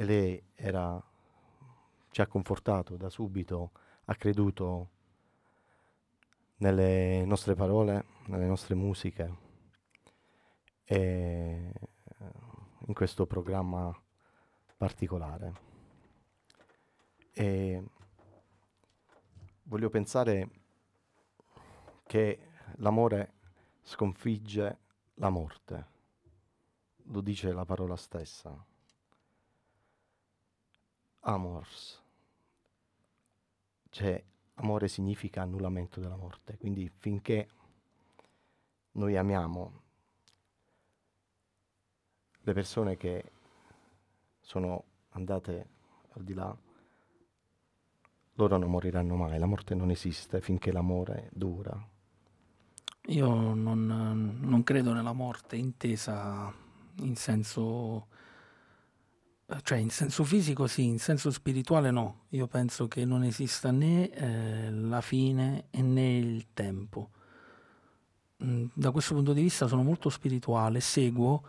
e lei era, ci ha confortato da subito, ha creduto nelle nostre parole, nelle nostre musiche e in questo programma particolare. E voglio pensare che l'amore sconfigge la morte, lo dice la parola stessa. Amors, cioè amore significa annullamento della morte, quindi finché noi amiamo le persone che sono andate al di là, loro non moriranno mai, la morte non esiste finché l'amore dura. Io non, non credo nella morte intesa in senso, cioè in senso fisico sì, in senso spirituale no. Io penso che non esista né eh, la fine né il tempo. Mm, da questo punto di vista sono molto spirituale, seguo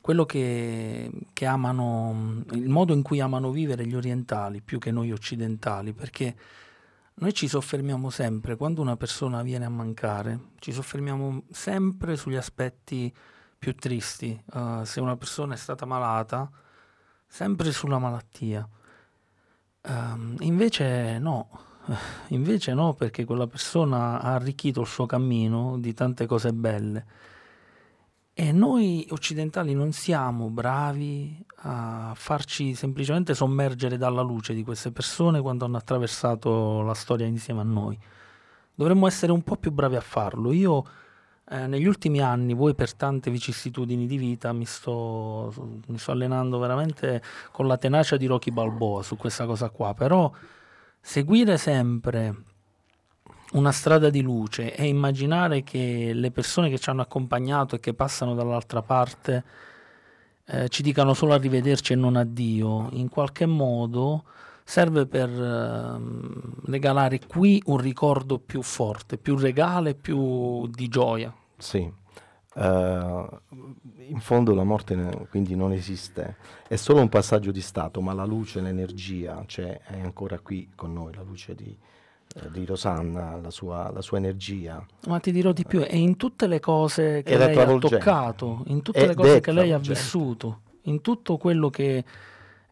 quello che, che amano, il modo in cui amano vivere gli orientali più che noi occidentali, perché noi ci soffermiamo sempre, quando una persona viene a mancare, ci soffermiamo sempre sugli aspetti più tristi. Uh, se una persona è stata malata, sempre sulla malattia. Uh, invece no, invece no, perché quella persona ha arricchito il suo cammino di tante cose belle e noi occidentali non siamo bravi a farci semplicemente sommergere dalla luce di queste persone quando hanno attraversato la storia insieme a noi. Dovremmo essere un po' più bravi a farlo. Io eh, negli ultimi anni, voi per tante vicissitudini di vita, mi sto, mi sto allenando veramente con la tenacia di Rocky Balboa su questa cosa qua, però seguire sempre una strada di luce e immaginare che le persone che ci hanno accompagnato e che passano dall'altra parte eh, ci dicano solo arrivederci e non addio, in qualche modo serve per eh, regalare qui un ricordo più forte, più regale, più di gioia. Sì. Uh, in fondo la morte ne, quindi non esiste, è solo un passaggio di stato, ma la luce, l'energia, cioè è ancora qui con noi, la luce di, eh, di Rosanna, la sua, la sua, energia. Ma ti dirò di più, è in tutte le cose che lei ha toccato, in tutte le cose che lei ha vissuto, in tutto quello che,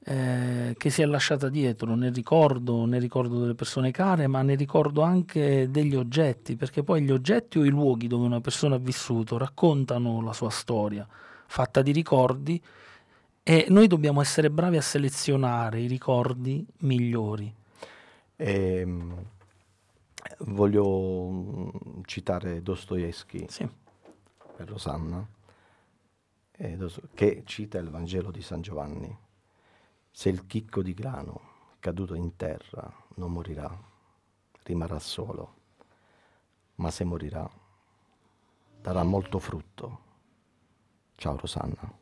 eh, che, si è lasciata dietro, nel ricordo, nel ricordo delle persone care, ma nel ricordo anche degli oggetti, perché poi gli oggetti o i luoghi dove una persona ha vissuto raccontano la sua storia, fatta di ricordi, e noi dobbiamo essere bravi a selezionare i ricordi migliori. Ehm Voglio mm, citare Dostoevsky sì. per Rosanna, che cita il Vangelo di San Giovanni. Se il chicco di grano caduto in terra non morirà, rimarrà solo, ma se morirà darà molto frutto. Ciao Rosanna.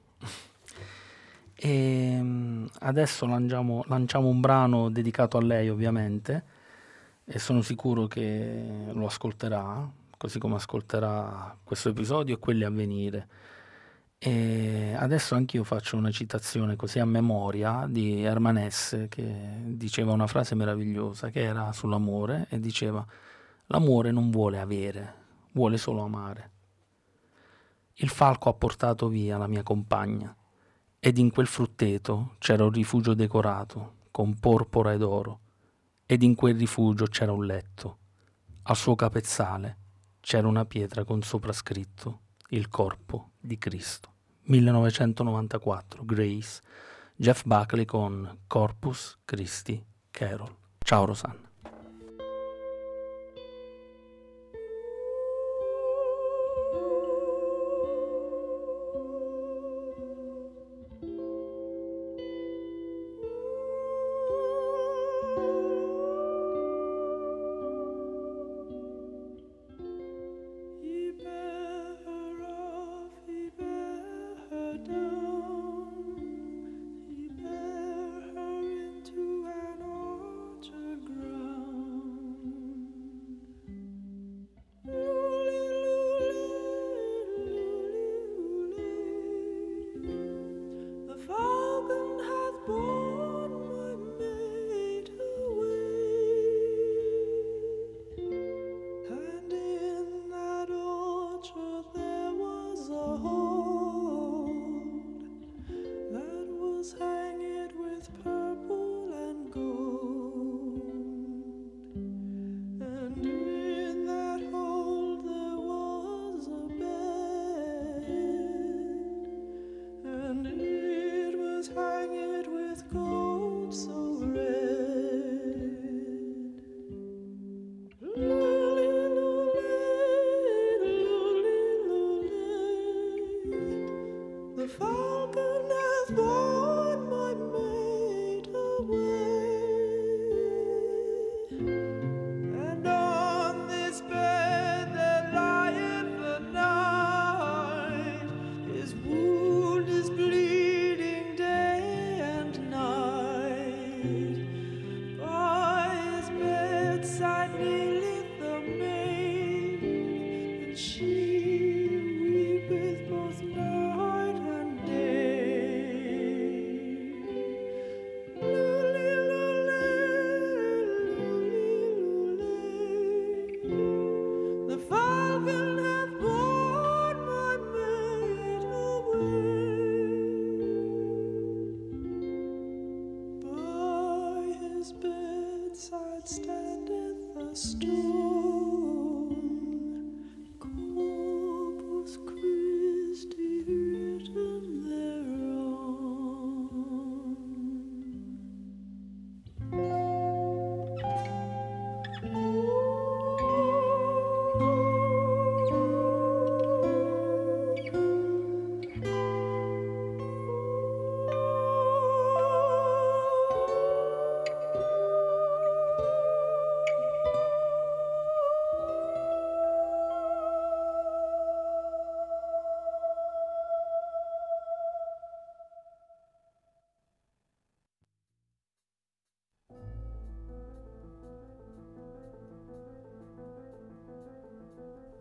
E ehm, adesso lanciamo, lanciamo un brano dedicato a lei ovviamente e sono sicuro che lo ascolterà, così come ascolterà questo episodio e quelli a venire. E adesso anch'io faccio una citazione così a memoria di Hermanesse che diceva una frase meravigliosa che era sull'amore e diceva l'amore non vuole avere, vuole solo amare. Il falco ha portato via la mia compagna ed in quel frutteto c'era un rifugio decorato con porpora ed oro ed in quel rifugio c'era un letto. Al suo capezzale c'era una pietra con sopra scritto il corpo di Cristo. 1994, Grace, Jeff Buckley con Corpus Christi Carol. Ciao Rosanna.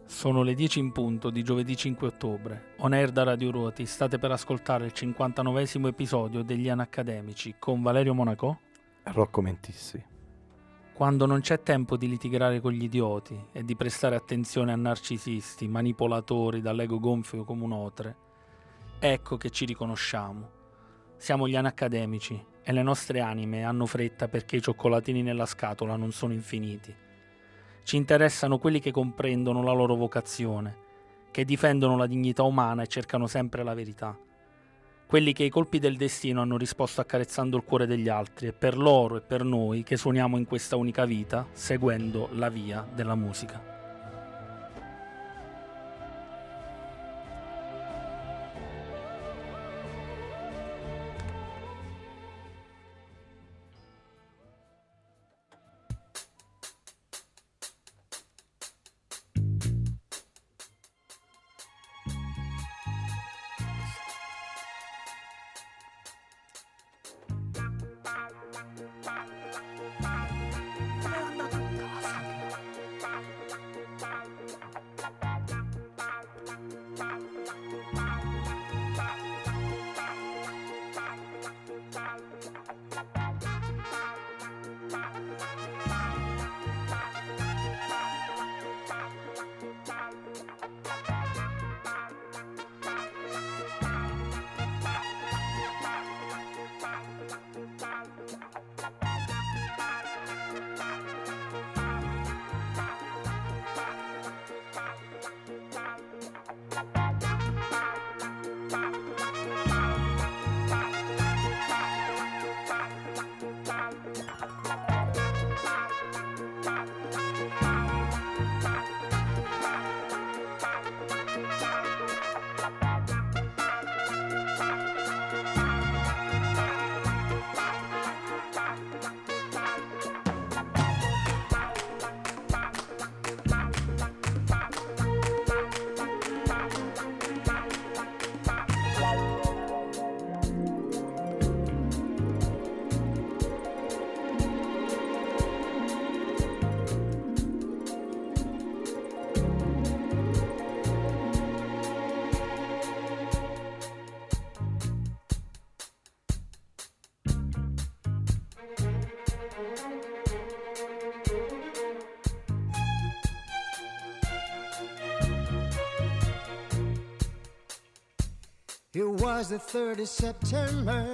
Sono le 10 in punto di giovedì 5 ottobre. On air da Radio Ruoti state per ascoltare il 59 episodio degli Anacademici con Valerio Monaco Rocco Mentissi. Quando non c'è tempo di litigare con gli idioti e di prestare attenzione a narcisisti, manipolatori dall'ego gonfio come un otre, ecco che ci riconosciamo. Siamo gli Anacademici e le nostre anime hanno fretta perché i cioccolatini nella scatola non sono infiniti ci interessano quelli che comprendono la loro vocazione, che difendono la dignità umana e cercano sempre la verità. Quelli che ai colpi del destino hanno risposto accarezzando il cuore degli altri, e per loro e per noi che suoniamo in questa unica vita, seguendo la via della musica. Was the 3rd of September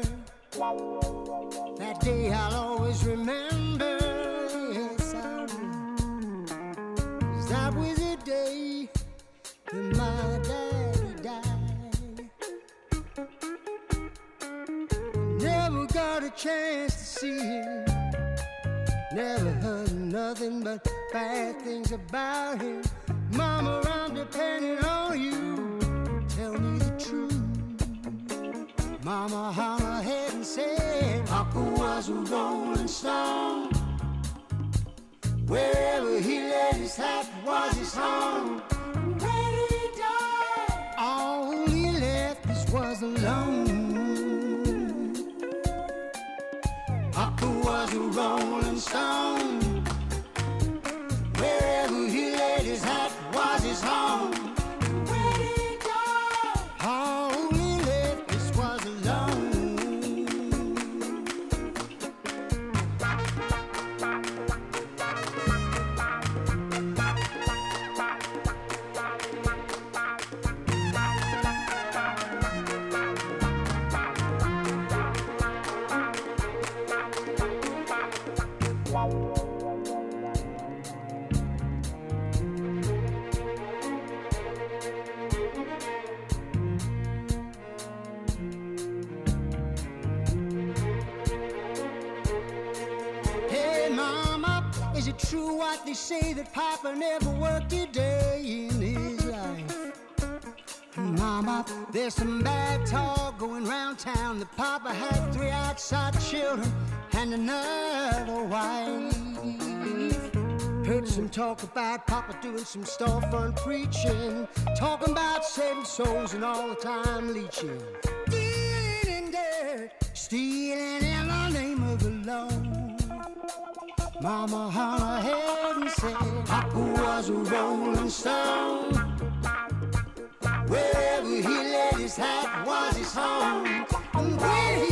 That day I'll always remember. Say that Papa never worked a day in his life? Mama, there's some bad talk going round town that Papa had three outside children and another wife. Heard some talk about Papa doing some storefront preaching, talking about saving souls and all the time leeching. Dealing in stealing in the name of the Lord. Mama hung her head and said, Papa was a rolling stone. Wherever he laid his hat was his home. And when he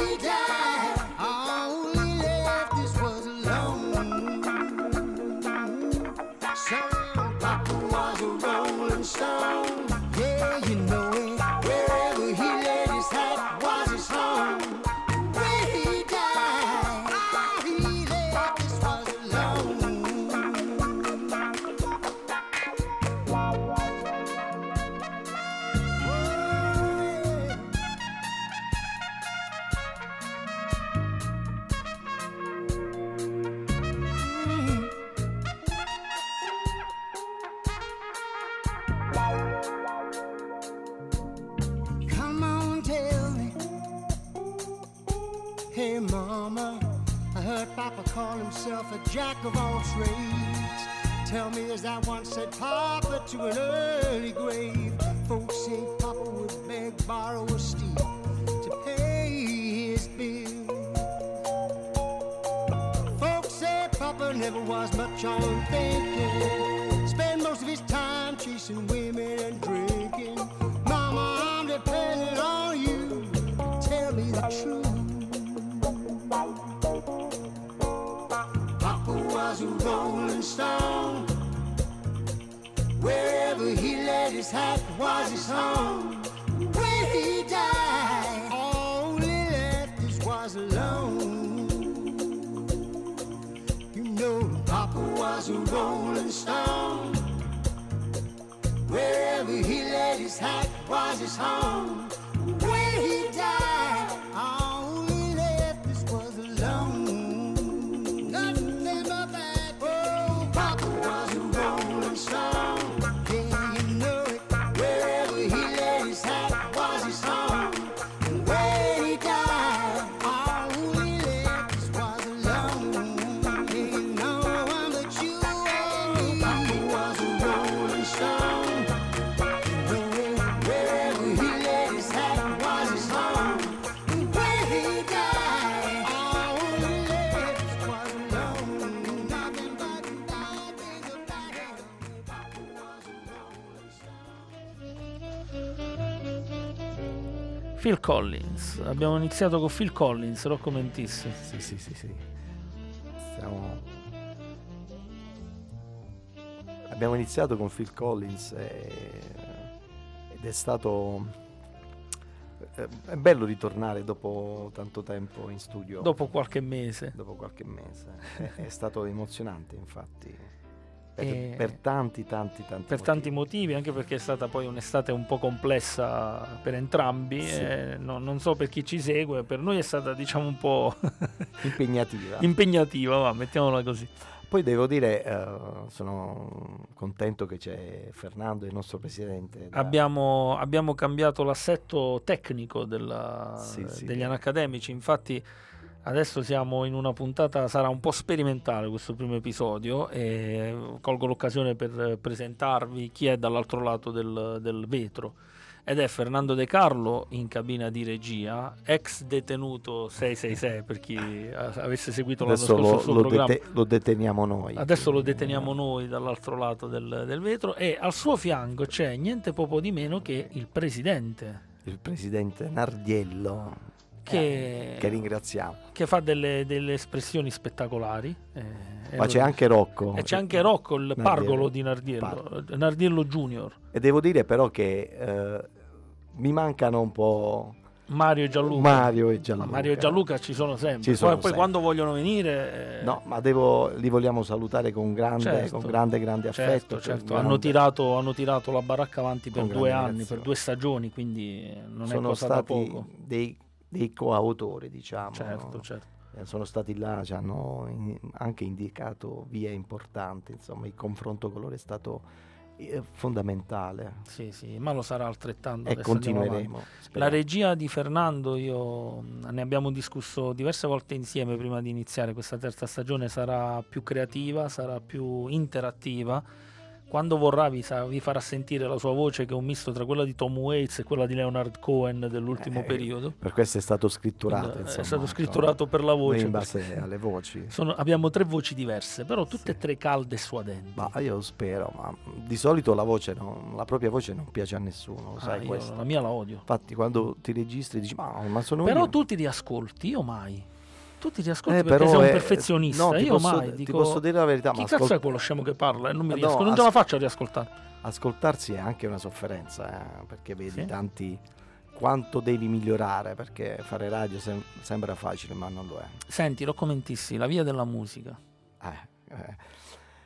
call himself a jack of all trades. Tell me, as I once said Papa to an early grave. Folks say Papa would beg, borrow, or steal to pay his bill. Folks say Papa never was much on thinking. Spend most of his time chasing women and drinking. Mama, I'm depending on you. Tell me the truth. Was a rolling stone. Wherever he laid his hat was his home. When he died, all he left us was alone. You know, Papa was a rolling stone. Wherever he laid his hat was his home. When he died, Phil Collins, abbiamo iniziato con Phil Collins, Rocco Mentis. Sì, sì, sì, sì. Stiamo... Abbiamo iniziato con Phil Collins e- ed è stato Eh, È bello ritornare dopo tanto tempo in studio. dopo qualche mese. dopo qualche mese. È, è stato emozionante, infatti. Per, E- per tanti, tanti, tanti Per tanti motivi, anche perché è stata poi un'estate un po' complessa per entrambi. Sì. eh, no- non so per chi ci segue, per noi è stata diciamo un po' impegnativa. impegnativa, va, mettiamola così. Poi devo dire, eh, sono contento che c'è Fernando, il nostro presidente. da- Abbiamo, abbiamo cambiato l'assetto tecnico della- Sì, sì. degli anacademici, infatti adesso siamo in una puntata, sarà un po' sperimentale questo primo episodio e colgo l'occasione per presentarvi chi è dall'altro lato del, del vetro. Ed è Fernando De Carlo in cabina di regia, ex detenuto 666 per chi avesse seguito l'anno Adesso scorso lo, il suo lo programma. dete- lo deteniamo noi. Adesso lo deteniamo noi dall'altro lato del, del vetro e al suo fianco c'è niente poco di meno che il presidente Il presidente Nardiello, che, che ringraziamo. che fa delle, delle espressioni spettacolari. eh, Ma c'è anche Rocco. e c'è anche Rocco, il Nardiello. pargolo di Nardiello, Nardiello Junior, E devo dire però che eh, mi mancano un po' Mario e Gianluca. Mario e Gianluca. Mario e Gianluca ci sono sempre. Ci sono poi, poi sempre. quando vogliono venire... eh, No, ma devo, li vogliamo salutare con grande, Certo. con grande, grande affetto. Certo, cioè, certo. grande- Hanno, tirato, hanno tirato la baracca avanti per Con due anni, per due stagioni, quindi non è sono cosa da stati poco. dei, dei coautori, diciamo. Certo, no? certo. Eh, Sono stati là, ci hanno in- anche indicato vie importanti, insomma, il confronto con loro è stato eh, fondamentale Sì, sì, ma lo sarà altrettanto. e continueremo. La regia di Fernando, io ne abbiamo discusso diverse volte insieme prima di iniziare questa terza stagione, sarà più creativa, sarà più interattiva. Quando vorrà vi, sa- vi farà sentire la sua voce che è un misto tra quella di Tom Waits e quella di Leonard Cohen dell'ultimo Eh, periodo. Per questo è stato scritturato. Quindi, insomma, è stato scritturato per la voce. in base alle voci. Sono- abbiamo tre voci diverse, però tutte e Sì. tre calde e suadenti. Ma io spero, ma di solito la voce, no- la propria voce non piace a nessuno, lo Ah, sai io questo. la mia la odio. Infatti quando ti registri dici, ma, ma sono Però io. tu ti riascolti, io mai. Tu ti riascolti Eh, perché sei un è- perfezionista. no, ti io posso- mai ti dico. posso dire la verità, Chi ma cazzo ascol- è quello scemo che parla? E non mi No, riesco, non as- ce la faccio a riascoltare. Ascoltarsi è anche una sofferenza, eh, perché vedi Sì. tanti quanto devi migliorare, perché fare radio sem- sembra facile, ma non lo è. Senti, lo commentissi, la via della musica. Eh, eh.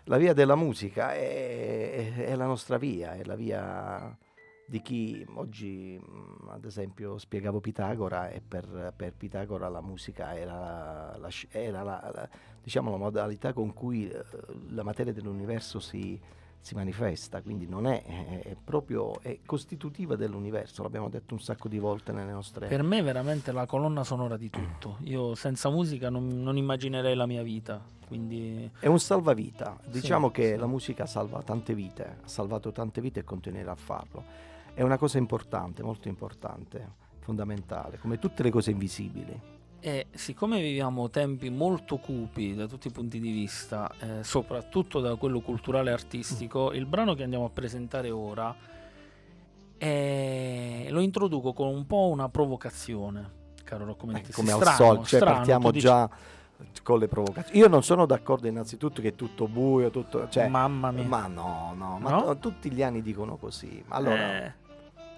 La via della musica è, è- è la nostra via, è la via di chi oggi, mh, ad esempio, spiegavo Pitagora e per, per Pitagora la musica era, la, era la- la- diciamo, la modalità con cui eh, la materia dell'universo si, si manifesta, quindi non è, è- proprio è costitutiva dell'universo, l'abbiamo detto un sacco di volte nelle nostre... Per me è veramente la colonna sonora di tutto. Io senza musica non, non immaginerei la mia vita. Quindi È un salvavita, diciamo che sì. la musica salva tante vite, ha salvato tante vite e continuerà a farlo. È una cosa importante, molto importante, fondamentale, come tutte le cose invisibili. E siccome viviamo tempi molto cupi da tutti i punti di vista, eh, soprattutto da quello culturale e artistico, Mm. il brano che andiamo a presentare ora è- lo introduco con un po' una provocazione, caro Rocco Eh, Mentissi. come al Strano, solito, cioè strano, partiamo già con le provocazioni. Io non sono d'accordo innanzitutto che è tutto buio, tutto... Cioè, Mamma mia. ma no, no, ma No? t- tutti gli anni dicono così. Allora, Eh,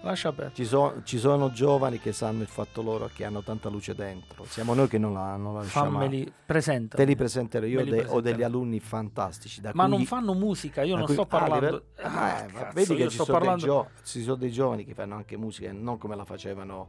lascia perdere. ci, so- ci sono giovani che sanno il fatto loro che hanno tanta luce dentro. Siamo noi che non la, non la riusciamo a... Fammeli, presenta. Te li presenterò io, li de- ho degli alunni fantastici. Da Ma cui- non fanno musica, io non cui- sto ah, parlando. livello- Ah, eh, ma cazzo, vedi che ci sono, dei parlando. gio- ci sono dei giovani che fanno anche musica, non come la facevano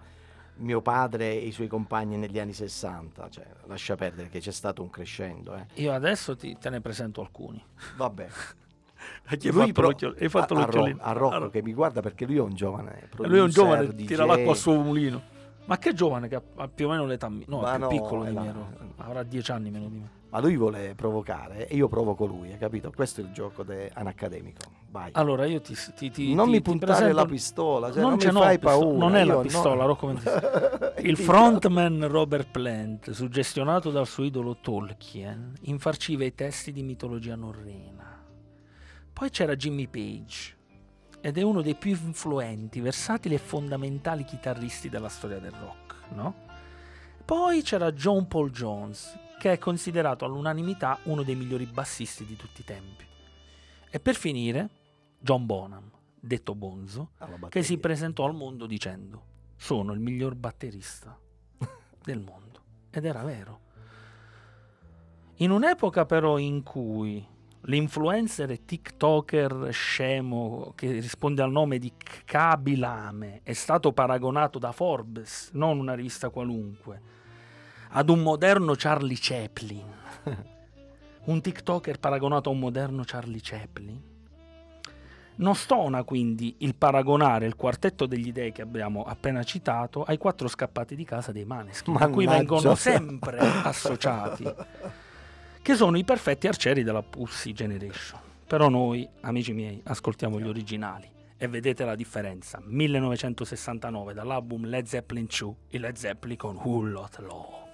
mio padre e i suoi compagni negli anni 60. Cioè, lascia perdere che c'è stato un crescendo. Eh. Io adesso ti, te ne presento alcuni. Vabbè. Hai fatto pro- l'occhio- hai fatto a, a, l'occhiolino. A Rocco Allora, che mi guarda perché lui è un giovane. lui è un giovane, producer, tira DJ. l'acqua al suo mulino. Ma che giovane che ha, più o meno l'età mia. No, Ma è più no, piccolo è di la- me. Rocco. Avrà dieci anni meno di me. Ma lui vuole provocare e io provoco lui, hai capito? Questo è il gioco de- anaccademico. Vai. Allora io ti, ti, ti non ti- mi puntare presento- la pistola, cioè, non, ce mi fai pistola, paura. Non è la io no- pistola, Rocco. Il frontman Robert Plant, suggestionato dal suo idolo Tolkien, infarciva i testi di mitologia norrena. Poi c'era Jimmy Page, ed è uno dei più influenti, versatili e fondamentali chitarristi della storia del rock, no? Poi c'era John Paul Jones, che è considerato all'unanimità uno dei migliori bassisti di tutti i tempi. E per finire, John Bonham, detto Bonzo, che si presentò al mondo dicendo sono il miglior batterista del mondo. Ed era vero. In un'epoca però in cui l'influencer e TikToker scemo che risponde al nome di Kabilame è stato paragonato da Forbes, non una rivista qualunque, ad un moderno Charlie Chaplin. un TikToker paragonato a un moderno Charlie Chaplin. Non stona quindi il paragonare il quartetto degli dei che abbiamo appena citato ai quattro scappati di casa dei Maneskin, a cui vengono sempre associati, che sono i perfetti arcieri della Pussy Generation. Però noi, amici miei, ascoltiamo gli originali e vedete la differenza. 1969 dall'album Led Zeppelin 2, i Led Zeppelin con Who Lot Love.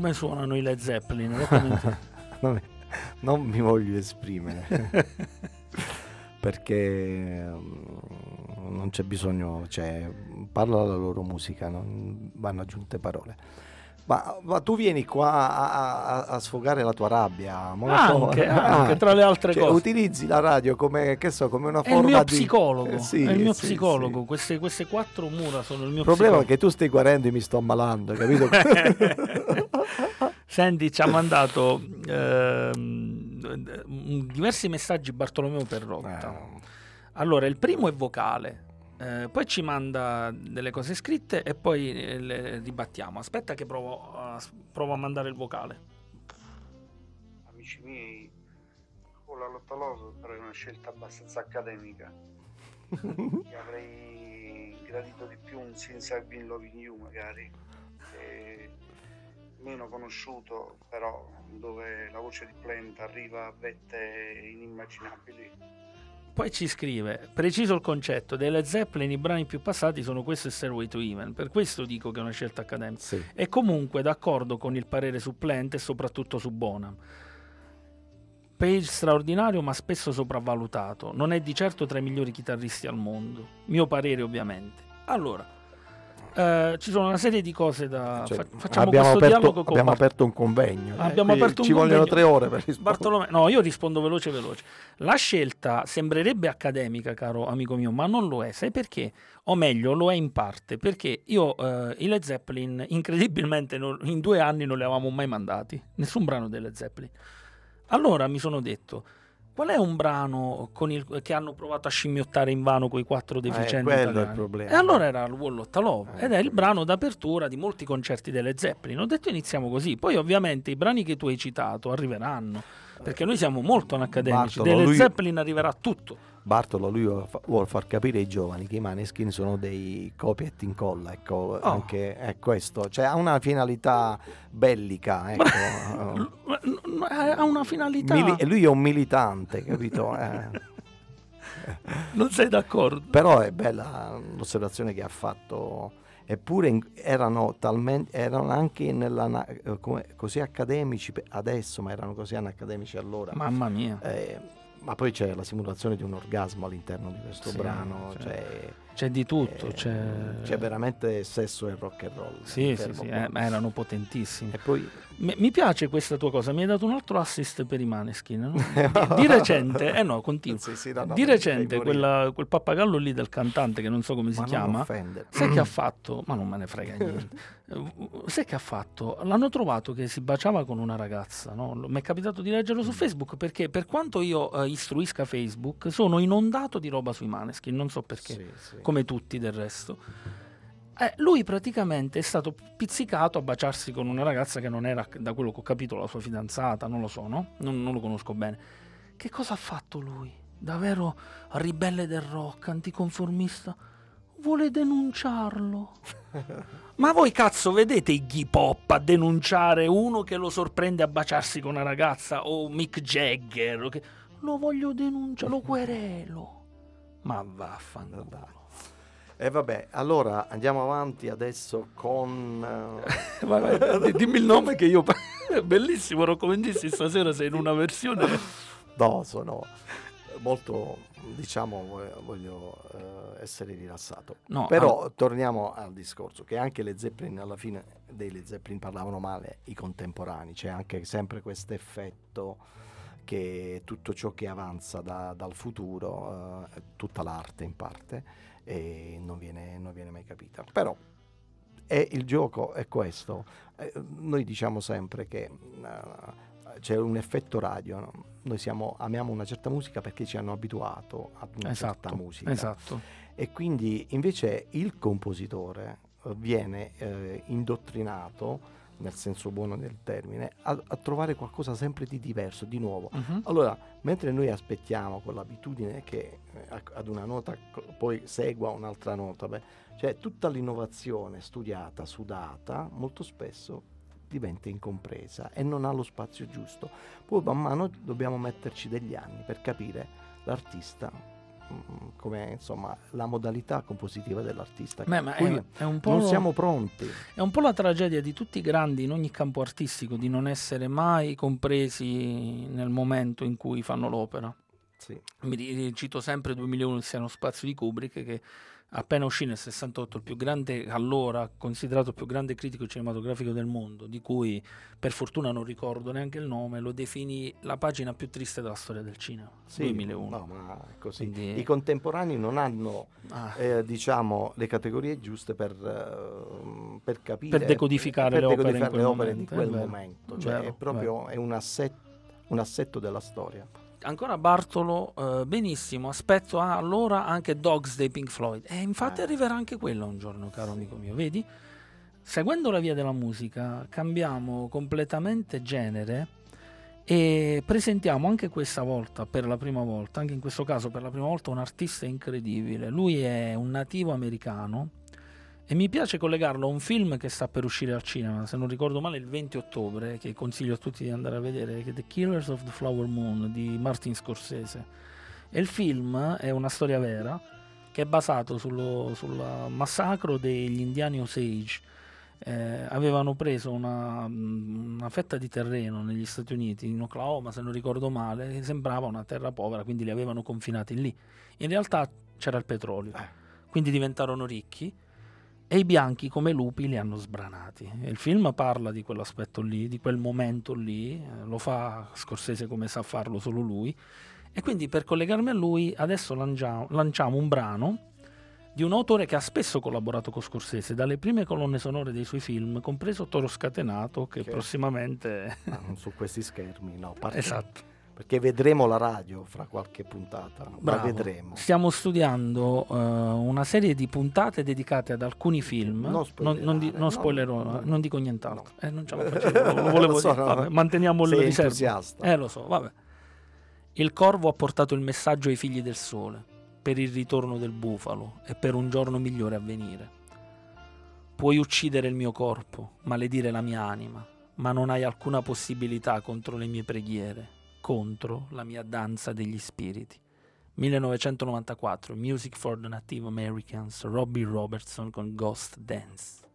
Come suonano i Led Zeppelin? Non, mi- non mi voglio esprimere perché mm, non c'è bisogno, cioè, parla la loro musica, non vanno aggiunte parole. Ma, ma tu vieni qua a, a- a sfogare la tua rabbia, non so- Anche, anche, tra le altre cioè, cose. utilizzi la radio come, che so, come una È il forma mio di... psicologo, Eh, sì, è il mio sì, psicologo. sì. Queste, queste quattro mura sono il mio Il problema è che tu stai guarendo e mi sto ammalando, capito? Senti, ci ha mandato ehm, diversi messaggi Bartolomeo Perrotta. Eh, Allora, il primo è vocale, eh, poi ci manda delle cose scritte e poi eh, le ribattiamo. Aspetta che provo a, provo a mandare il vocale. amici miei, con la lotta all'oso però è una scelta abbastanza accademica. Che avrei gradito di più un Since I've Been Loving You magari, che meno conosciuto, però dove la voce di Plant arriva a vette inimmaginabili. Poi ci scrive, preciso il concetto, dei Led Zeppelin i brani più passati sono questo e Stairway to Heaven, per questo dico che è una scelta accademica. sì. E comunque d'accordo con il parere su Plant e soprattutto su Bonham. Page straordinario ma spesso sopravvalutato, non è di certo tra i migliori chitarristi al mondo, mio parere ovviamente. Allora, eh, ci sono una serie di cose da... Cioè, fa- facciamo abbiamo, aperto, con abbiamo Bart- aperto un convegno. eh, Abbiamo aperto un ci vogliono convegno. tre ore per rispondere. Bartolomeo, no, io rispondo veloce veloce. La scelta sembrerebbe accademica, caro amico mio, ma non lo è. Sai perché? O meglio, lo è in parte, perché io eh, i Led Zeppelin, incredibilmente, non- in due anni non li avevamo mai mandati. Nessun brano dei Led Zeppelin. Allora mi sono detto, qual è un brano con il- che hanno provato a scimmiottare invano quei quattro deficienti Eh, quello è il italiani? problema. E allora era il Wall of Love, Eh, ed è il quello. brano d'apertura di molti concerti delle Zeppelin. Ho detto iniziamo così, poi ovviamente i brani che tu hai citato arriveranno, perché noi siamo molto accademici, Bartolo, delle lui- Zeppelin arriverà tutto. Bartolo lui vuole fa- vuole far capire ai giovani che i Maneskin sono dei copia e incolla, ecco, Oh. anche è questo, cioè ha una finalità bellica, ecco. Ha una finalità, Mili- lui è un militante, capito? Eh, non sei d'accordo? Però è bella l'osservazione che ha fatto. Eppure in- erano, talmente, erano anche nella, eh, come- così accademici adesso, ma erano così accademici allora. Mamma mia. Eh, ma poi c'è la simulazione di un orgasmo all'interno di questo Sì, brano. cioè, cioè, C'è di tutto, eh, c'è... c'è veramente sesso e rock and roll. Sì, sì, sì, eh, ma erano potentissimi. E poi Mi piace questa tua cosa, mi hai dato un altro assist per i Maneskin. no? Di, di recente, eh no, continuo. Sì, sì, no, no, di recente, quella- quel pappagallo lì del cantante, che non so come si Ma chiama, sai che ha fatto? Ma non me ne frega niente. Eh, sai che ha fatto? L'hanno trovato che si baciava con una ragazza, Mi è capitato di leggerlo Mm. su Facebook perché per quanto io eh, istruisca Facebook, sono inondato di roba sui Maneskin, non so perché sì. come tutti del resto. Eh, lui praticamente è stato pizzicato a baciarsi con una ragazza che non era, da quello che ho capito, la sua fidanzata, non lo so, no? Non, non lo conosco bene. Che cosa ha fatto lui? Davvero ribelle del rock, anticonformista? Vuole denunciarlo. Ma voi cazzo vedete i hip hop a denunciare uno che lo sorprende a baciarsi con una ragazza o Mick Jagger? che- Lo voglio denunciare, lo querelo. Ma vaffanculo. E vabbè, allora andiamo avanti adesso con... eh, Vai, vai, dimmi il nome che io... Bellissimo, Rocco Mendissi, stasera sei in una versione... No, sono molto, diciamo, vo- voglio eh, essere rilassato. No, Però torniamo al discorso che anche le Zeppelin alla fine dei Led Zeppelin parlavano male i contemporanei, c'è anche sempre questo effetto che tutto ciò che avanza da- dal futuro, eh, tutta l'arte in parte, e non viene, non viene mai capita. Però è il gioco è questo. Eh, noi diciamo sempre che eh, c'è un effetto radio, no? noi siamo- amiamo una certa musica perché ci hanno abituato ad una certa Esatto, musica esatto. e quindi invece il compositore eh, viene eh, indottrinato nel senso buono del termine a, a trovare qualcosa sempre di diverso, di nuovo. Mhm. Allora, mentre noi aspettiamo con l'abitudine che eh, ad una nota poi segua un'altra nota, beh, cioè tutta l'innovazione studiata, sudata, molto spesso diventa incompresa e non ha lo spazio giusto. Poi man mano dobbiamo metterci degli anni per capire l'artista come insomma, la modalità compositiva dell'artista. Beh, ma è, è non siamo pronti. È un po' la tragedia di tutti i grandi in ogni campo artistico di non essere mai compresi nel momento in cui fanno l'opera. Sì. Mi cito sempre 2001 sia uno spazio di Kubrick che appena uscì nel 68 il più grande allora considerato il più grande critico cinematografico del mondo di cui per fortuna non ricordo neanche il nome lo definì la pagina più triste della storia del cinema Sì, 2001 no, ma così. Quindi- I contemporanei non hanno Ah, eh, diciamo, le categorie giuste per, eh, per capire Per decodificare per le opere in decodificare quel le opere momento, di quel è vero, momento. Cioè, vero, è proprio è un, asset- un assetto della storia. Ancora Bartolo eh, benissimo aspetto ah, allora anche Dogs dei Pink Floyd. E infatti Eh. arriverà anche quello un giorno caro amico mio vedi? Seguendo la via della musica cambiamo completamente genere e presentiamo anche questa volta per la prima volta anche in questo caso per la prima volta un artista incredibile. Lui è un nativo americano e mi piace collegarlo a un film che sta per uscire al cinema, se non ricordo male il 20 ottobre, che consiglio a tutti di andare a vedere, che è The Killers of the Flower Moon di Martin Scorsese. E il film è una storia vera che è basato sul massacro degli indiani Osage. Eh, avevano preso una, una fetta di terreno negli Stati Uniti, in Oklahoma se non ricordo male, che sembrava una terra povera, quindi li avevano confinati lì. In realtà c'era il petrolio, Eh. quindi diventarono ricchi e i bianchi come lupi li hanno sbranati. E il film parla di quell'aspetto lì, di quel momento lì, eh, lo fa Scorsese come sa farlo solo lui. E quindi per collegarmi a lui adesso lancia- lanciamo un brano di un autore che ha spesso collaborato con Scorsese, dalle prime colonne sonore dei suoi film, compreso Toro Scatenato, che Che- prossimamente... Ah, su questi schermi, no, parte- esatto. Perché vedremo la radio fra qualche puntata, la Bravo. vedremo. Stiamo studiando eh, una serie di puntate dedicate ad alcuni film. Non non, non di- non no, spoilerò, no. non dico nient'altro. No. Eh, non ce la facevo, lo volevo Lo so, dire. Vabbè, manteniamo il riservo. entusiasta. Eh, lo so, vabbè. Il corvo ha portato il messaggio ai figli del sole per il ritorno del bufalo e per un giorno migliore a venire. Puoi uccidere il mio corpo, maledire la mia anima, ma non hai alcuna possibilità contro le mie preghiere, contro la mia danza degli spiriti. 1994, Music for the Native Americans, Robbie Robertson con Ghost Dance.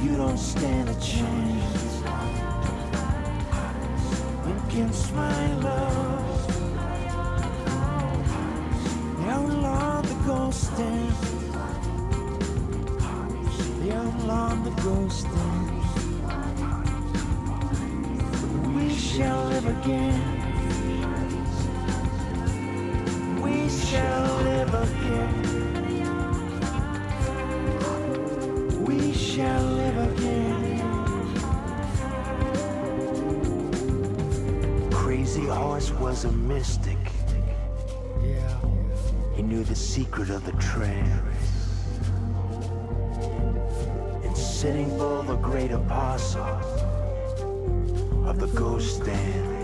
You don't stand a chance against my love. The outlaw the ghost dance. The outlaw the ghost dance. We shall live again. We shall live again. Was a mystic. Yeah. He knew the secret of the trance. And Sitting Bull, the great apostle of the ghost dance.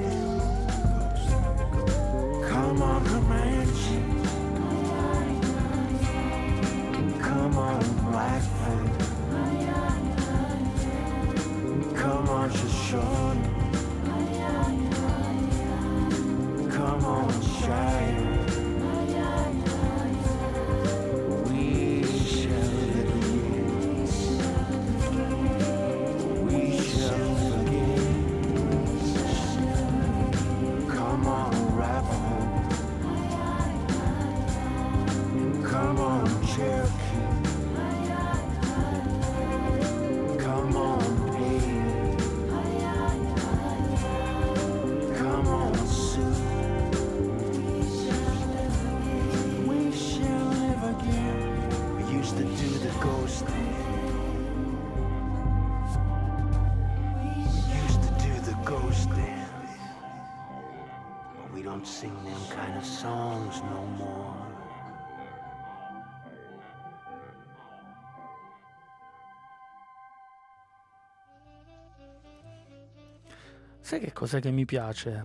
Sai che cosa che mi piace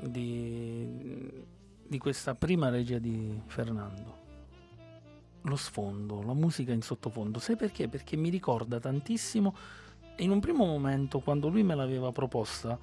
di, di questa prima regia di Fernando? Lo sfondo, la musica in sottofondo. Sai perché? Perché mi ricorda tantissimo. In un primo momento, quando lui me l'aveva proposta,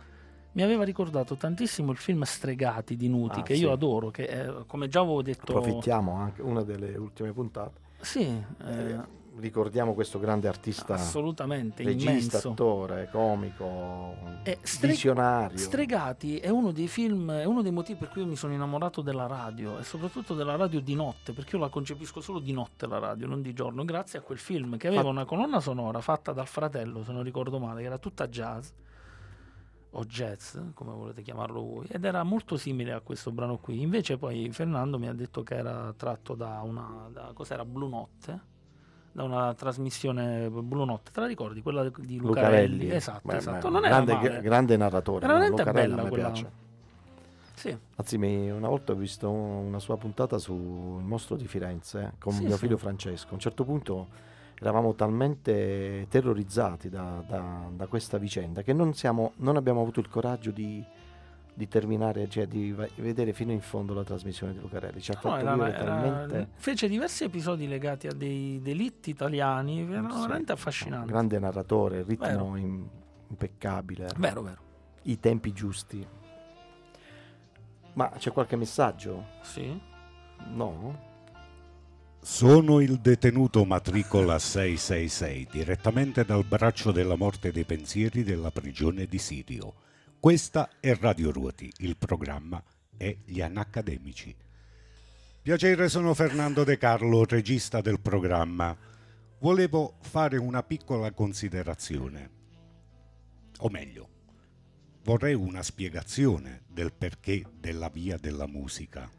mi aveva ricordato tantissimo il film Stregati di Nuti, Ah, che sì. io adoro, che eh, come già avevo detto... Approfittiamo anche una delle ultime puntate. Sì, eh, Eh, ricordiamo questo grande artista, assolutamente, regista, immenso. attore, comico, Eh, Stre- visionario. Stregati è uno dei film, è uno dei motivi per cui io mi sono innamorato della radio e soprattutto della radio di notte, perché io la concepisco solo di notte la radio, non di giorno, grazie a quel film che aveva Fa- una colonna sonora fatta dal fratello, se non ricordo male, che era tutta jazz o jazz, come volete chiamarlo voi, ed era molto simile a questo brano qui. Invece poi Fernando mi ha detto che era tratto da una da cos'era Blue Notte? Da una trasmissione Blue Notte, te la ricordi? Quella di Lucarelli? Esatto, Beh, esatto. beh, grande, male. grande narratore. Era veramente Lucarelli bella quella. piace. Sì, Anzi, una volta ho visto una sua puntata sul mostro di Firenze eh, con Sì, mio sì. figlio Francesco. A un certo punto eravamo talmente terrorizzati da, da- da questa vicenda che non, siamo- non abbiamo avuto il coraggio di, di terminare, cioè di vedere fino in fondo la trasmissione di Lucarelli. Ci ha No, fatto era- era- talmente fece diversi episodi legati a dei delitti italiani, erano Sì, veramente affascinanti. grande narratore, il ritmo im- impeccabile, Vero, vero. i tempi giusti. Ma c'è qualche messaggio? Sì. No? Sono il detenuto matricola 666, direttamente dal braccio della morte dei pensieri della prigione di Sirio. Questa è Radio Ruoti, il programma è Gli Anacademici. Piacere, sono Fernando De Carlo, regista del programma. Volevo fare una piccola considerazione, o meglio, vorrei una spiegazione del perché della via della musica.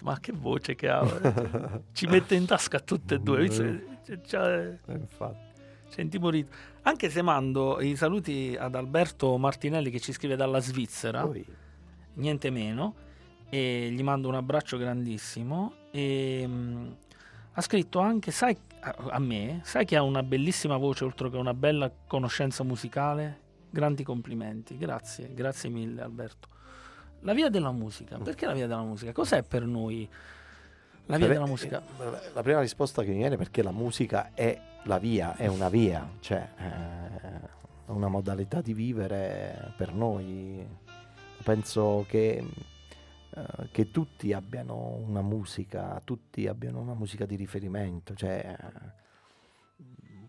Ma che voce che ha! Ci mette in tasca tutte e due. C'è- c'è- infatti. c'è intimorito. Anche se mando i saluti ad Alberto Martinelli che ci scrive dalla Svizzera, Poi, niente meno, e gli mando un abbraccio grandissimo. E, mm, ha scritto anche, sai a, a me, sai che ha una bellissima voce oltre che una bella conoscenza musicale? Grandi complimenti, grazie, grazie mille Alberto. La via della musica, perché la via della musica? Cos'è per noi la via della musica? eh, La prima risposta che mi viene è perché la musica è la via, è una via, cioè eh, è una modalità di vivere per noi. Penso che, eh, che tutti abbiano una musica, tutti abbiano una musica di riferimento, cioè, eh,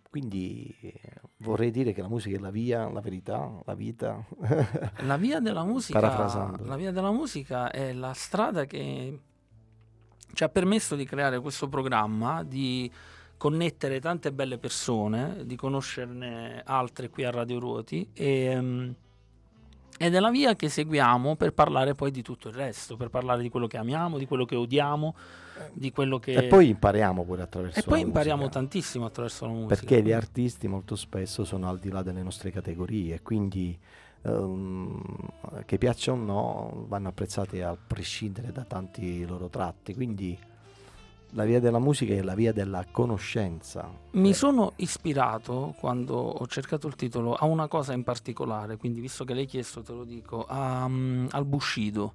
quindi eh, vorrei dire che la musica è la via, la verità, la vita. La via della musica, Parafrasando. la via della musica è la strada che ci ha permesso di creare questo programma, di connettere tante belle persone, di conoscerne altre qui a Radio Ruoti e, mm, ed è la via che seguiamo per parlare poi di tutto il resto, per parlare di quello che amiamo, di quello che odiamo, di quello che... E poi impariamo pure attraverso e poi impariamo musica. tantissimo attraverso la musica. Perché gli artisti molto spesso sono al di là delle nostre categorie, quindi ehm, che piacciono o no vanno apprezzati a prescindere da tanti loro tratti. Quindi la via della musica è la via della conoscenza. Mi Eh, sono ispirato quando ho cercato il titolo a una cosa in particolare, quindi visto che l'hai chiesto te lo dico, a, mm, al Bushido.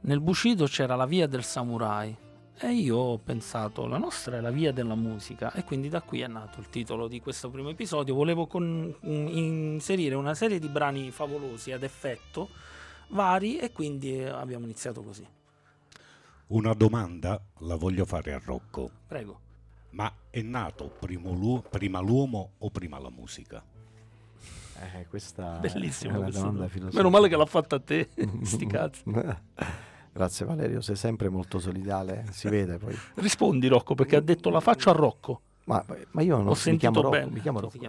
Nel Bushido c'era la via del samurai e io ho pensato la nostra è la via della musica e quindi da qui è nato il titolo di questo primo episodio. Volevo con- in- inserire una serie di brani favolosi ad effetto vari e quindi eh, abbiamo iniziato così. Una domanda la voglio fare a Rocco. Prego. Ma è nato primo l'uo- prima l'uomo o prima la musica? eh, questa Bellissimo è una domanda filosofica. Meno male che l'ha fatta a te, sti cazzi. Grazie Valerio, sei sempre molto solidale, si vede poi. Rispondi Rocco perché ha detto la faccio a Rocco. Ma, ma io non Ho mi sentito chiamo Rocco, bene. mi chiamo Rocco. No,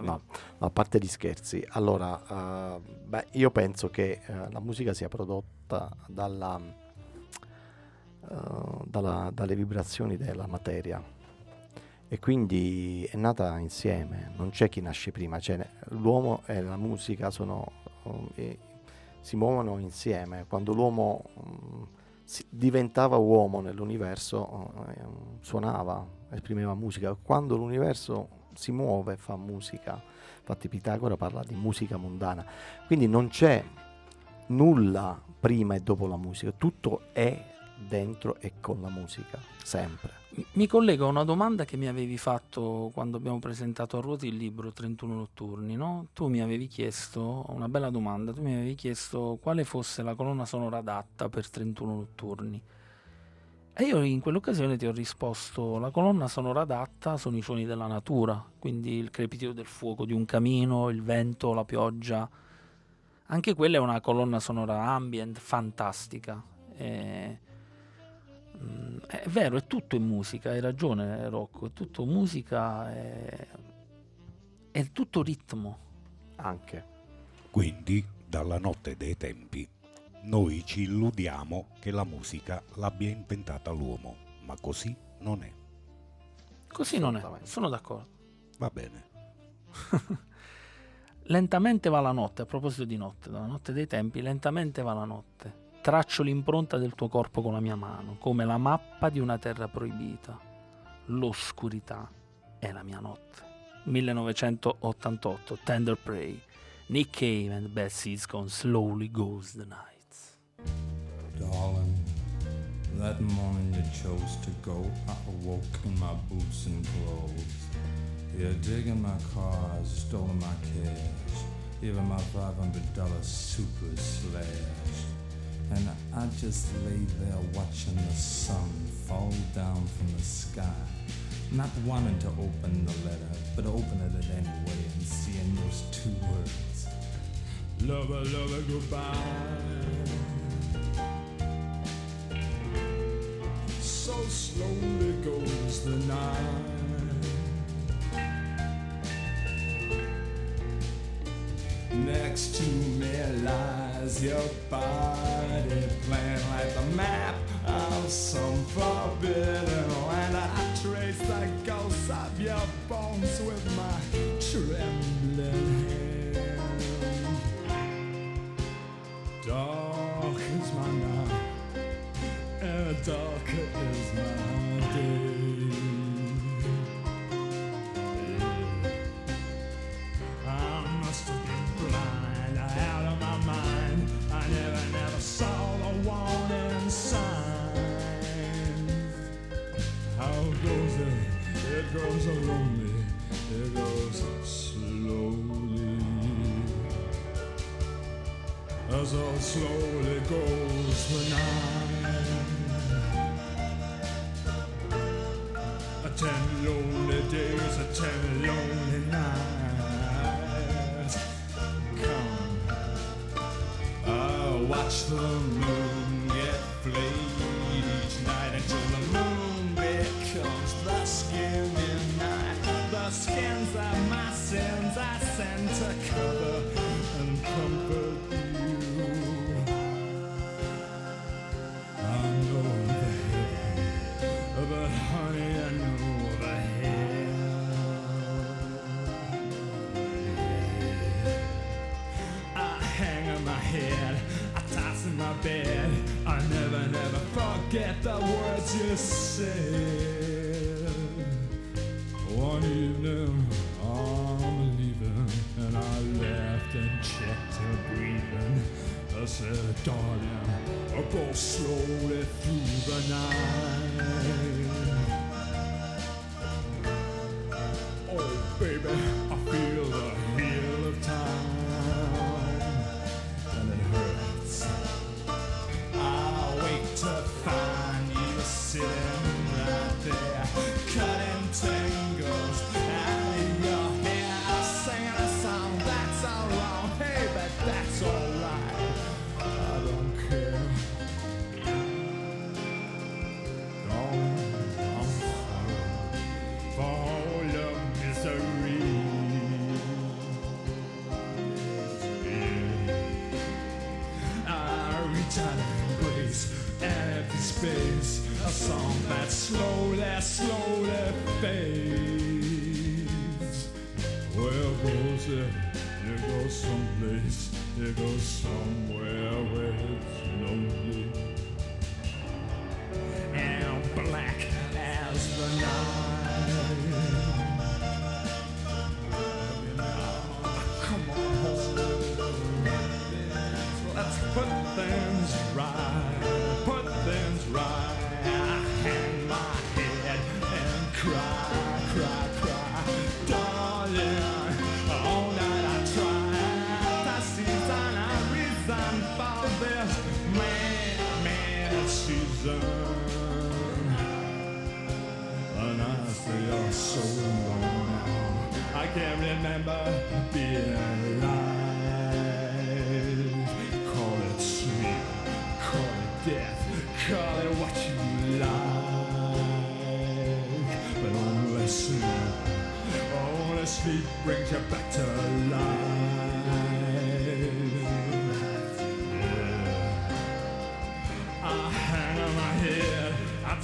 no, a parte gli scherzi. Allora, eh, beh, io penso che eh, la musica sia prodotta dalla, eh, dalla- dalle vibrazioni della materia e quindi è nata insieme, non c'è chi nasce prima, cioè, l'uomo e la musica sono, eh, si muovono insieme. Quando l'uomo si- diventava uomo nell'universo, eh, suonava, esprimeva musica. Quando l'universo si muove, fa musica. Infatti Pitagora parla di musica mondana. Quindi non c'è nulla prima e dopo la musica, tutto è dentro e con la musica, sempre. Mi- collego a una domanda che mi avevi fatto quando abbiamo presentato a Ruoti il libro 31 notturni, no? Tu mi avevi chiesto, una bella domanda, tu mi avevi chiesto quale fosse la colonna sonora adatta per 31 notturni. E io in quell'occasione ti ho risposto, la colonna sonora adatta sono i suoni della natura, quindi il crepitio del fuoco di un camino, il vento, la pioggia. Anche quella è una colonna sonora ambient fantastica. E- Mm, È vero, è tutto in musica, hai ragione Rocco, è tutto musica, è, è tutto ritmo. Anche. Quindi, dalla notte dei tempi, noi ci illudiamo che la musica l'abbia inventata l'uomo, ma così non è. Così non è, sono d'accordo. Va bene. Lentamente va la notte, a proposito di notte, dalla notte dei tempi, lentamente va la notte. Traccio l'impronta del tuo corpo con la mia mano, come la mappa di una terra proibita. L'oscurità è la mia notte. 1988, Tender Prey. Nick Cave and Seeds con Slowly Goes the Night. Darling, that morning you chose to go, I awoke in my boots and clothes. You digging my cars, stolen my cash, even my $500 super slashed. And I just lay there watching the sun fall down from the sky. Not wanting to open the letter, but opening it anyway and seeing those two words. Lover, lover, goodbye. So slowly goes the night. Next to me lies your body, playing like the map of some forbidden land. I trace the ghosts of your bones with my trembling hand. Dark is my night, and darker is my goes lonely, it goes slowly. As all slowly goes the night. A ten lonely days, a ten lonely nights. Come, I'll watch the moon said. One evening, I'm leaving, and I left and checked her breathing. I said, darling, I'll go slowly through the night.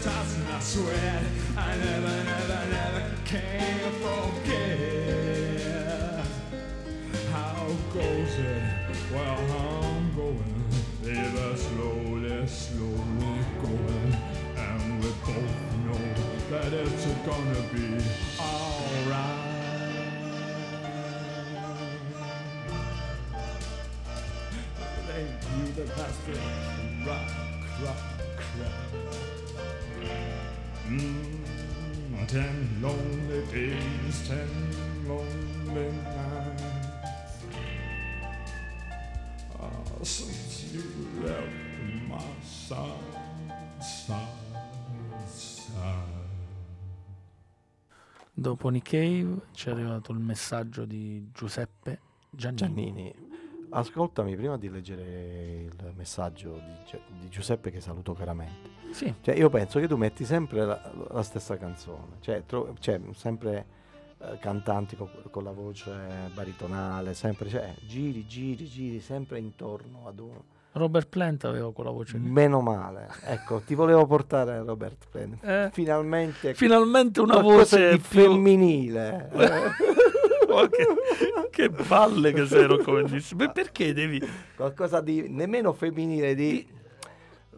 Toss and I sweat. I never, never, never can forget. How goes it? Well, I'm going, baby, slowly, slowly going. And we both know that it's gonna be alright. Ain't you the bastard? Rock, ten lonely days, ten lonely nights. Ah, since you left my side, side, side. Dopo Nick Cave ci è arrivato il messaggio di Giuseppe Giannini. Giannini, ascoltami prima di leggere il messaggio di, Gi- di Giuseppe che saluto caramente. Sì, Cioè, io penso che tu metti sempre la, la stessa canzone, cioè, tro- cioè, sempre eh, cantanti co- con, la voce baritonale, sempre, cioè, giri, giri, giri, sempre intorno ad uno. Robert Plant aveva quella voce lì. Meno male, ecco, ti volevo portare Robert Plant. Eh, Finalmente finalmente una voce di più... femminile. Oh, che, che palle che sei Rocco. Ma perché devi... qualcosa di nemmeno femminile, di...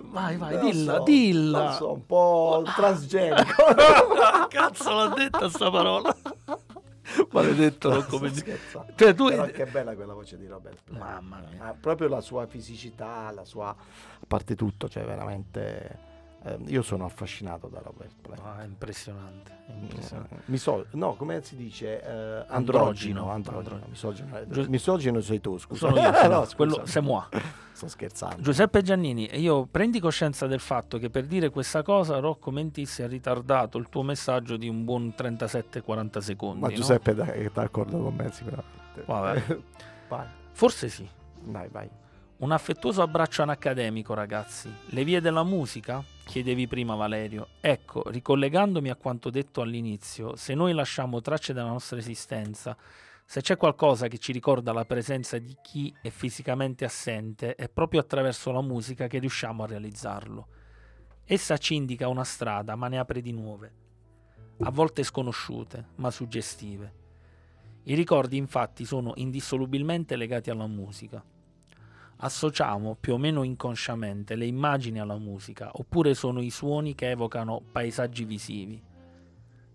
Vai, vai, non dilla, so, dilla. non so, un po' transgenico. Cazzo l'ha detta sta parola. Maledetto Mendici. scherzando. Cioè, tu... Però che bella quella voce di Robert Plant. Mamma mia. Ha proprio la sua fisicità, la sua... a parte tutto, cioè veramente... eh, io sono affascinato da Robert Plant. Ah, impressionante, Ci sta. Eh, miso- no, come si dice? Eh, Androgino. androgino. androgino, Androgino. Misogino, misogino sei tu, scusa. Sono io, se no, scusa. quello c'est moi. Sto scherzando. Giuseppe Giannini, io prendi coscienza del fatto che per dire questa cosa Rocco Mentissi ha ritardato il tuo messaggio di un buon 37-40 secondi. Ma no? Giuseppe è è d'accordo con me sicuramente. Vabbè. Vai, Forse sì. dai, vai. Un affettuoso abbraccio anacademico, ragazzi. Le vie della musica? Chiedevi prima Valerio. Ecco, ricollegandomi a quanto detto all'inizio, se noi lasciamo tracce della nostra esistenza, se c'è qualcosa che ci ricorda la presenza di chi è fisicamente assente, è proprio attraverso la musica che riusciamo a realizzarlo. Essa ci indica una strada, ma ne apre di nuove, a volte sconosciute, ma suggestive. I ricordi infatti sono indissolubilmente legati alla musica associamo più o meno inconsciamente le immagini alla musica, oppure sono i suoni che evocano paesaggi visivi.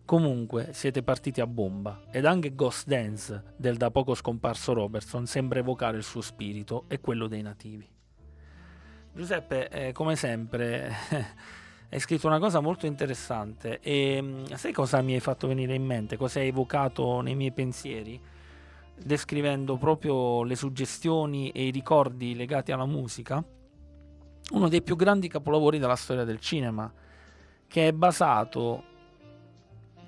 Comunque siete partiti a bomba ed anche Ghost Dance del da poco scomparso Robertson sembra evocare il suo spirito e quello dei nativi. Giuseppe, eh, come sempre, hai scritto una cosa molto interessante e mm, sai cosa mi hai fatto venire in mente? Cosa hai evocato nei miei pensieri? descrivendo proprio le suggestioni e i ricordi legati alla musica, uno dei più grandi capolavori della storia del cinema, che è basato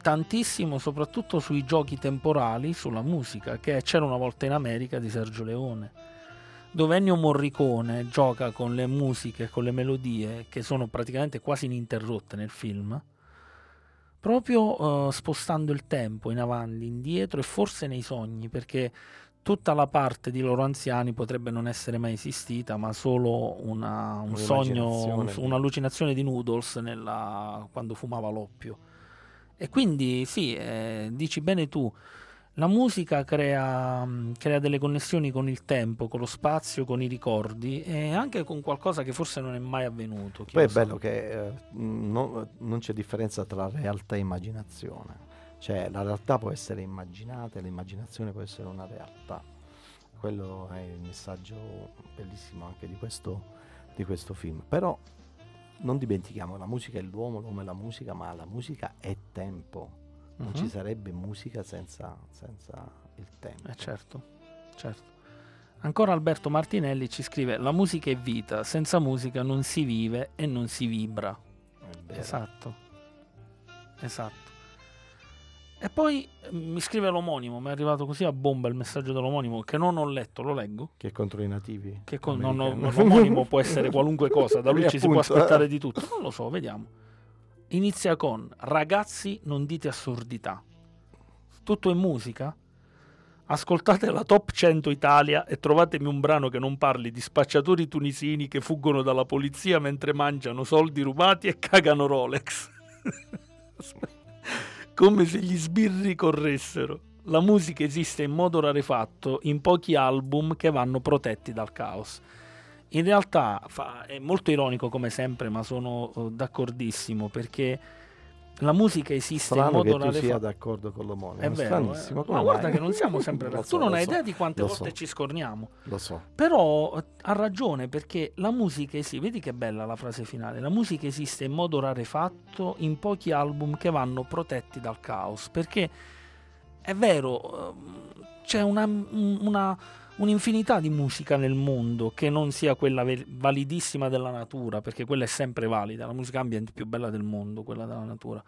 tantissimo soprattutto sui giochi temporali, sulla musica, che C'era una volta in America di Sergio Leone, dove Ennio Morricone gioca con le musiche, con le melodie che sono praticamente quasi ininterrotte nel film, proprio eh, spostando il tempo in avanti, indietro e forse nei sogni, perché tutta la parte di loro anziani potrebbe non essere mai esistita, ma solo una, un sogno, un'allucinazione di Noodles nella- quando fumava l'oppio. E quindi sì, eh, dici bene tu, la musica crea, mh, crea delle connessioni con il tempo, con lo spazio, con i ricordi e anche con qualcosa che forse non è mai avvenuto. Poi è bello che eh, non, non c'è differenza tra realtà e immaginazione. Cioè, la realtà può essere immaginata e l'immaginazione può essere una realtà. Quello è il messaggio bellissimo anche di questo, di questo film. Però non dimentichiamo, la musica è l'uomo, l'uomo è la musica, ma la musica è tempo. Non Mhm. ci sarebbe musica senza, senza il tempo. Eh certo, certo. Ancora Alberto Martinelli ci scrive: La musica è vita, senza musica non si vive e non si vibra. Esatto. Esatto. E poi eh, mi scrive l'omonimo, mi è arrivato così a bomba il messaggio dell'omonimo che non ho letto, lo leggo. Che è contro i nativi. Che con, non ho- l'omonimo può essere qualunque cosa, da lui ci si può appunto, aspettare eh. di tutto. Non lo so, vediamo. Inizia con Ragazzi, non dite assurdità. Tutto in musica? Ascoltate la top 100 Italia e trovatemi un brano che non parli di spacciatori tunisini che fuggono dalla polizia mentre mangiano soldi rubati e cagano Rolex. Come se gli sbirri corressero. La musica esiste in modo rarefatto in pochi album che vanno protetti dal caos. In realtà fa- è molto ironico come sempre, ma sono eh, d'accordissimo perché la musica esiste in Strano che modo tu sia d'accordo con l'omonimo. È vero, stranissimo. eh. ma guarda che non siamo sempre d'accordo. so, tu non hai so, idea di quante volte so, ci scorniamo. Lo so. Però ha ragione perché la musica esiste, vedi che bella la frase finale, la musica esiste in modo rarefatto in pochi album che vanno protetti dal caos, perché è vero, ehm, c'è una, una- un'infinità di musica nel mondo che non sia quella ve- validissima della natura, perché quella è sempre valida, la musica ambient più bella del mondo, quella della natura.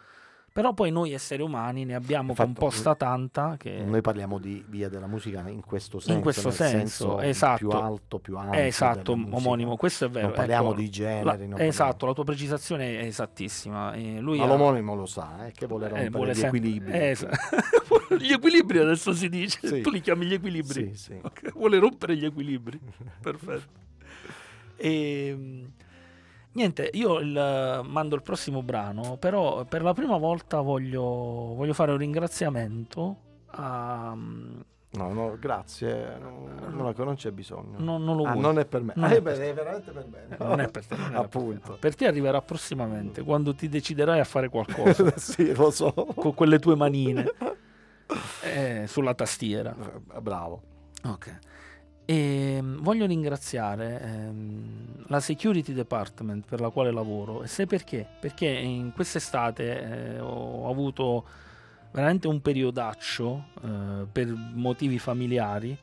Però poi noi esseri umani ne abbiamo Infatti, composta tanta che... Noi parliamo di via della musica in questo senso. questo nel senso, esatto. Più alto, più. Eh, esatto, omonimo, questo è vero. Non parliamo ecco. di generi. La- esatto, parliamo- la tua precisazione è esattissima. Eh, lui Ma ha- l'omonimo lo sa, eh, che vuole eh, rompere vuole gli sempre- equilibri. eh, es- gli equilibri adesso si dice. Sì. Tu li chiami gli equilibri. Sì, sì. Ok, Vuole rompere gli equilibri. Perfetto. E, niente, io il- mando il prossimo brano, però per la prima volta voglio, voglio fare un ringraziamento a... No, no, grazie. No, non, non c'è bisogno. Non, non lo Ah, vuoi. non è per me. Non Eh, è beh, per te. è veramente per me. Non è per te, non per Appunto. no. Per te arriverà prossimamente, quando ti deciderai a fare qualcosa sì, lo so. con quelle tue manine eh, sulla tastiera. Eh, Bravo. Ok. E mm, voglio ringraziare ehm, la security department per la quale lavoro e sai perché? Perché in quest'estate eh, ho avuto veramente un periodaccio eh, per motivi familiari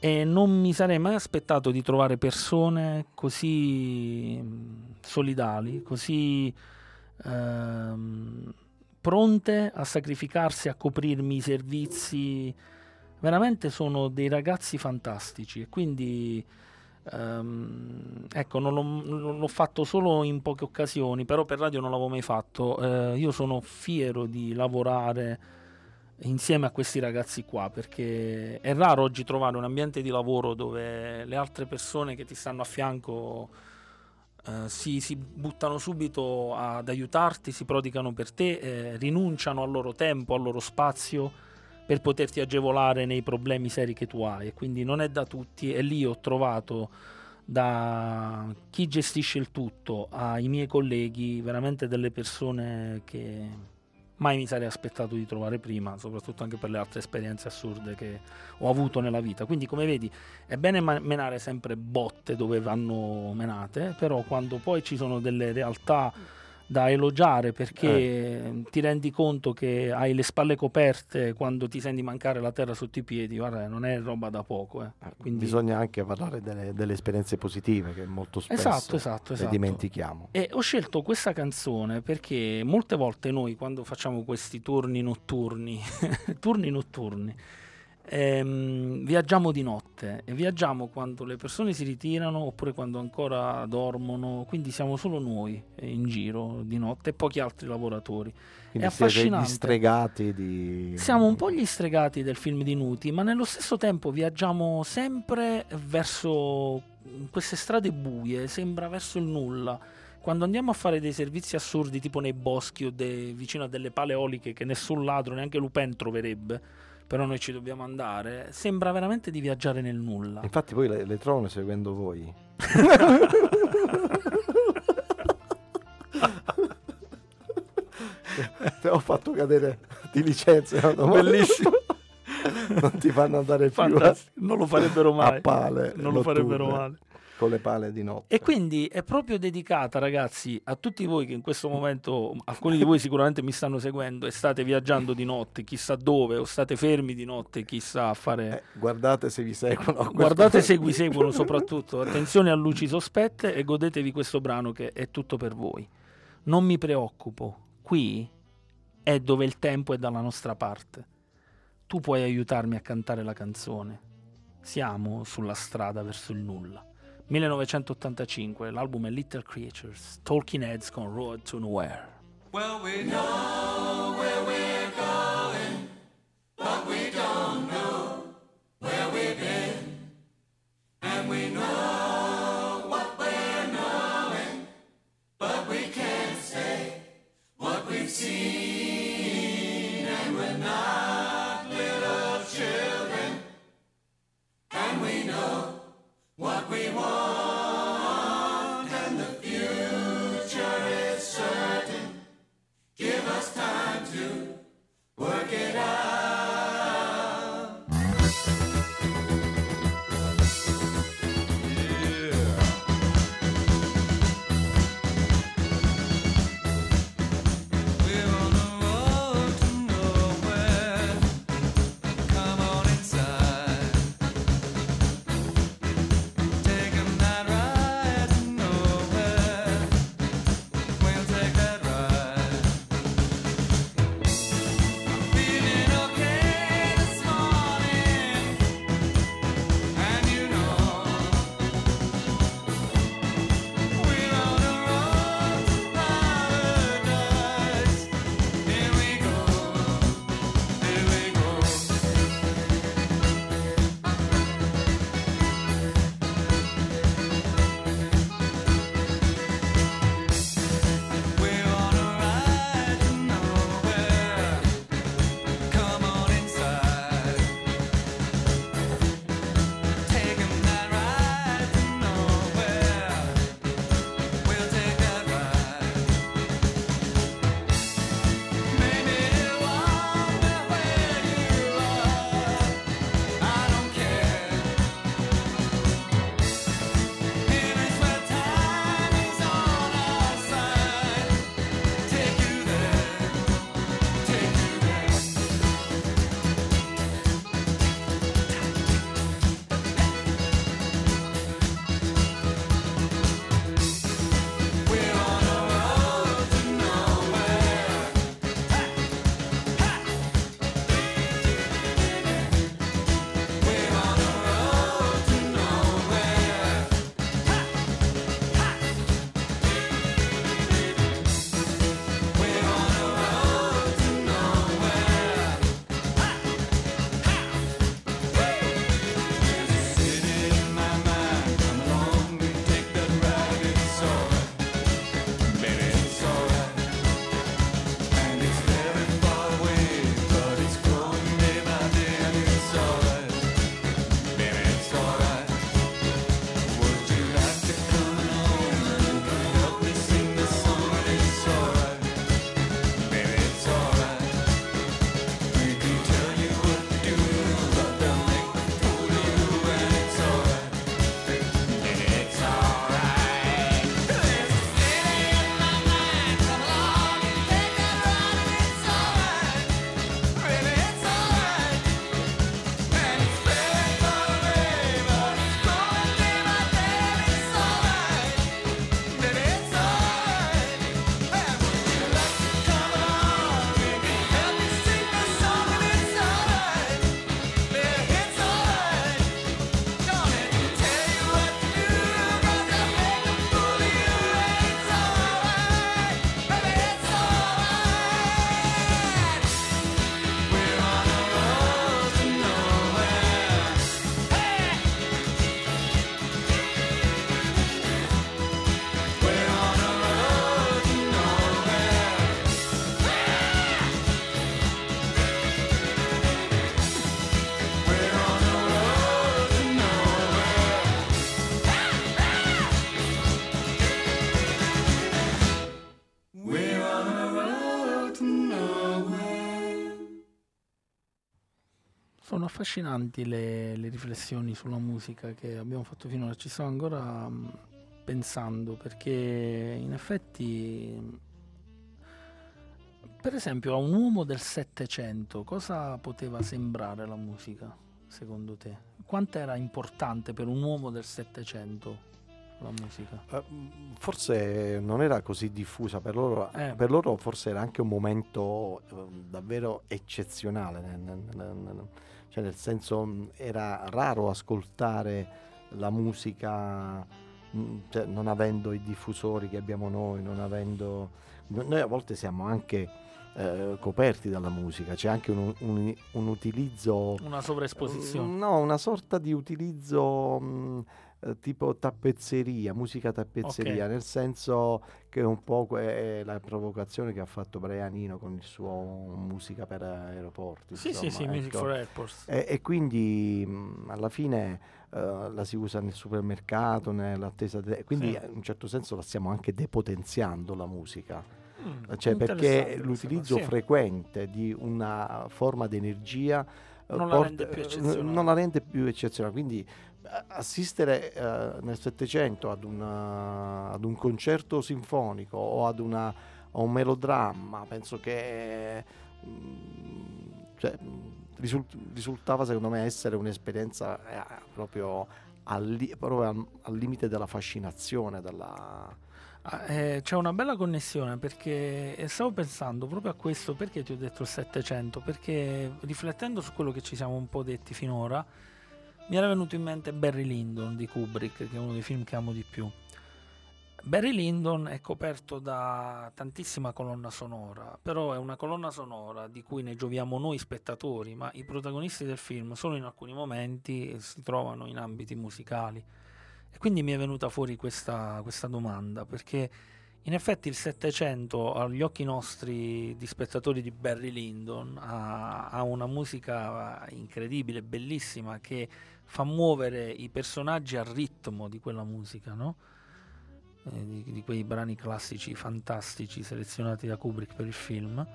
e non mi sarei mai aspettato di trovare persone così mm, solidali, così ehm, pronte a sacrificarsi, a coprirmi i servizi. Veramente sono dei ragazzi fantastici e quindi ehm, ecco, non l'ho, non l'ho fatto solo in poche occasioni, però per radio non l'avevo mai fatto. Eh, io sono fiero di lavorare insieme a questi ragazzi qua perché è raro oggi trovare un ambiente di lavoro dove le altre persone che ti stanno a fianco eh, si, si buttano subito ad aiutarti, si prodigano per te, eh, rinunciano al loro tempo, al loro spazio per poterti agevolare nei problemi seri che tu hai quindi non è da tutti e lì ho trovato da chi gestisce il tutto ai miei colleghi veramente delle persone che mai mi sarei aspettato di trovare prima, soprattutto anche per le altre esperienze assurde che ho avuto nella vita. Quindi, come vedi, è bene menare sempre botte dove vanno menate, però quando poi ci sono delle realtà da elogiare perché ti rendi conto che hai le spalle coperte quando ti senti mancare la terra sotto i piedi, guarda, non è roba da poco. eh. Quindi- Bisogna anche parlare delle, delle esperienze positive che molto spesso Esatto, esatto, esatto. dimentichiamo. E ho scelto questa canzone perché molte volte noi quando facciamo questi turni notturni, turni notturni, ehm, viaggiamo di notte e viaggiamo quando le persone si ritirano oppure quando ancora dormono, quindi siamo solo noi eh, in giro di notte e pochi altri lavoratori. Quindi è siete gli affascinante. stregati di... Siamo un po' gli stregati del film di Nuti, ma nello stesso tempo viaggiamo sempre verso queste strade buie, sembra verso il nulla. Quando andiamo a fare dei servizi assurdi, tipo nei boschi o de- vicino a delle pale eoliche che nessun ladro, neanche Lupin troverebbe, però noi ci dobbiamo andare, sembra veramente di viaggiare nel nulla. Infatti poi le, le trovano seguendo voi. Te ho fatto cadere di licenza. no? Bellissimo. non ti fanno andare più Fantastico, non lo farebbero mai. a pale. non lo farebbero male. Con le pale di notte. E quindi è proprio dedicata, ragazzi, a tutti voi che in questo momento, alcuni di voi sicuramente mi stanno seguendo e state viaggiando di notte, chissà dove, o state fermi di notte, chissà a fare... Eh, guardate se vi seguono. Guardate se vi seguono soprattutto, attenzione a luci sospette e godetevi questo brano che è tutto per voi. Non mi preoccupo, qui è dove il tempo è dalla nostra parte. Tu puoi aiutarmi a cantare la canzone. Siamo sulla strada verso il nulla. 1985, l'album è Little Creatures, Talking Heads con Road to Nowhere. Well, we affascinanti le, le riflessioni sulla musica che abbiamo fatto finora, ci sto ancora mm, pensando perché in effetti, per esempio, a un uomo del Settecento cosa poteva sembrare la musica, secondo te? Quanto era importante per un uomo del Settecento la musica? Eh, Forse non era così diffusa per loro, Eh. per loro forse era anche un momento eh, davvero eccezionale, nel, nel- nel- cioè nel senso mh, era raro ascoltare la musica mh, cioè, non avendo i diffusori che abbiamo noi, non avendo... no- Noi a volte siamo anche eh, coperti dalla musica, c'è anche un, un- un utilizzo... Una sovraesposizione. No, una sorta di utilizzo mh, eh, tipo tappezzeria, musica tappezzeria, Ok. nel senso che un po' è la provocazione che ha fatto Brian Eno con il suo musica per aeroporti. Sì, sì, insomma, sì, Music ecco. for Airports. E, e quindi mh, alla fine eh, la si usa nel supermercato, nell'attesa, de- quindi Sì. in un certo senso la stiamo anche depotenziando la musica. Mm, Cioè, perché l'utilizzo sì. frequente di una forma di energia eh, Non la rende più eh, eccezionale. non la rende più eccezionale. Quindi assistere eh, nel Settecento ad, ad un concerto sinfonico o ad una, a un melodramma, penso che mm, cioè, mm, risult- risultava secondo me essere un'esperienza eh, proprio, al, proprio al- al limite della fascinazione, della... Ah, eh, c'è una bella connessione perché eh, stavo pensando proprio a questo perché ti ho detto il 700 perché riflettendo su quello che ci siamo un po' detti finora mi era venuto in mente Barry Lyndon di Kubrick che è uno dei film che amo di più. Barry Lyndon è coperto da tantissima colonna sonora però è una colonna sonora di cui ne gioviamo noi spettatori ma i protagonisti del film solo in alcuni momenti si trovano in ambiti musicali. E quindi mi è venuta fuori questa, questa domanda, perché in effetti il Settecento, agli occhi nostri di spettatori di Barry Lyndon, ha, ha una musica incredibile, bellissima, che fa muovere i personaggi al ritmo di quella musica, no? Eh, di, di quei brani classici fantastici selezionati da Kubrick per il film.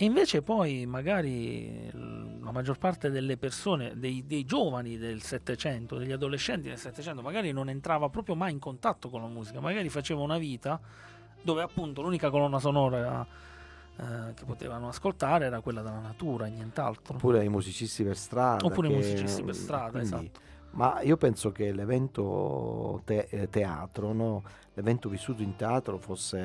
E invece poi magari la maggior parte delle persone, dei, dei giovani del Settecento, degli adolescenti del Settecento, magari non entrava proprio mai in contatto con la musica, magari faceva una vita dove appunto l'unica colonna sonora eh, che potevano ascoltare era quella della natura e nient'altro. Oppure i musicisti per strada. Oppure i musicisti per strada, esatto. Ma io penso che l'evento te- eh, teatro, no? l'evento vissuto in teatro fosse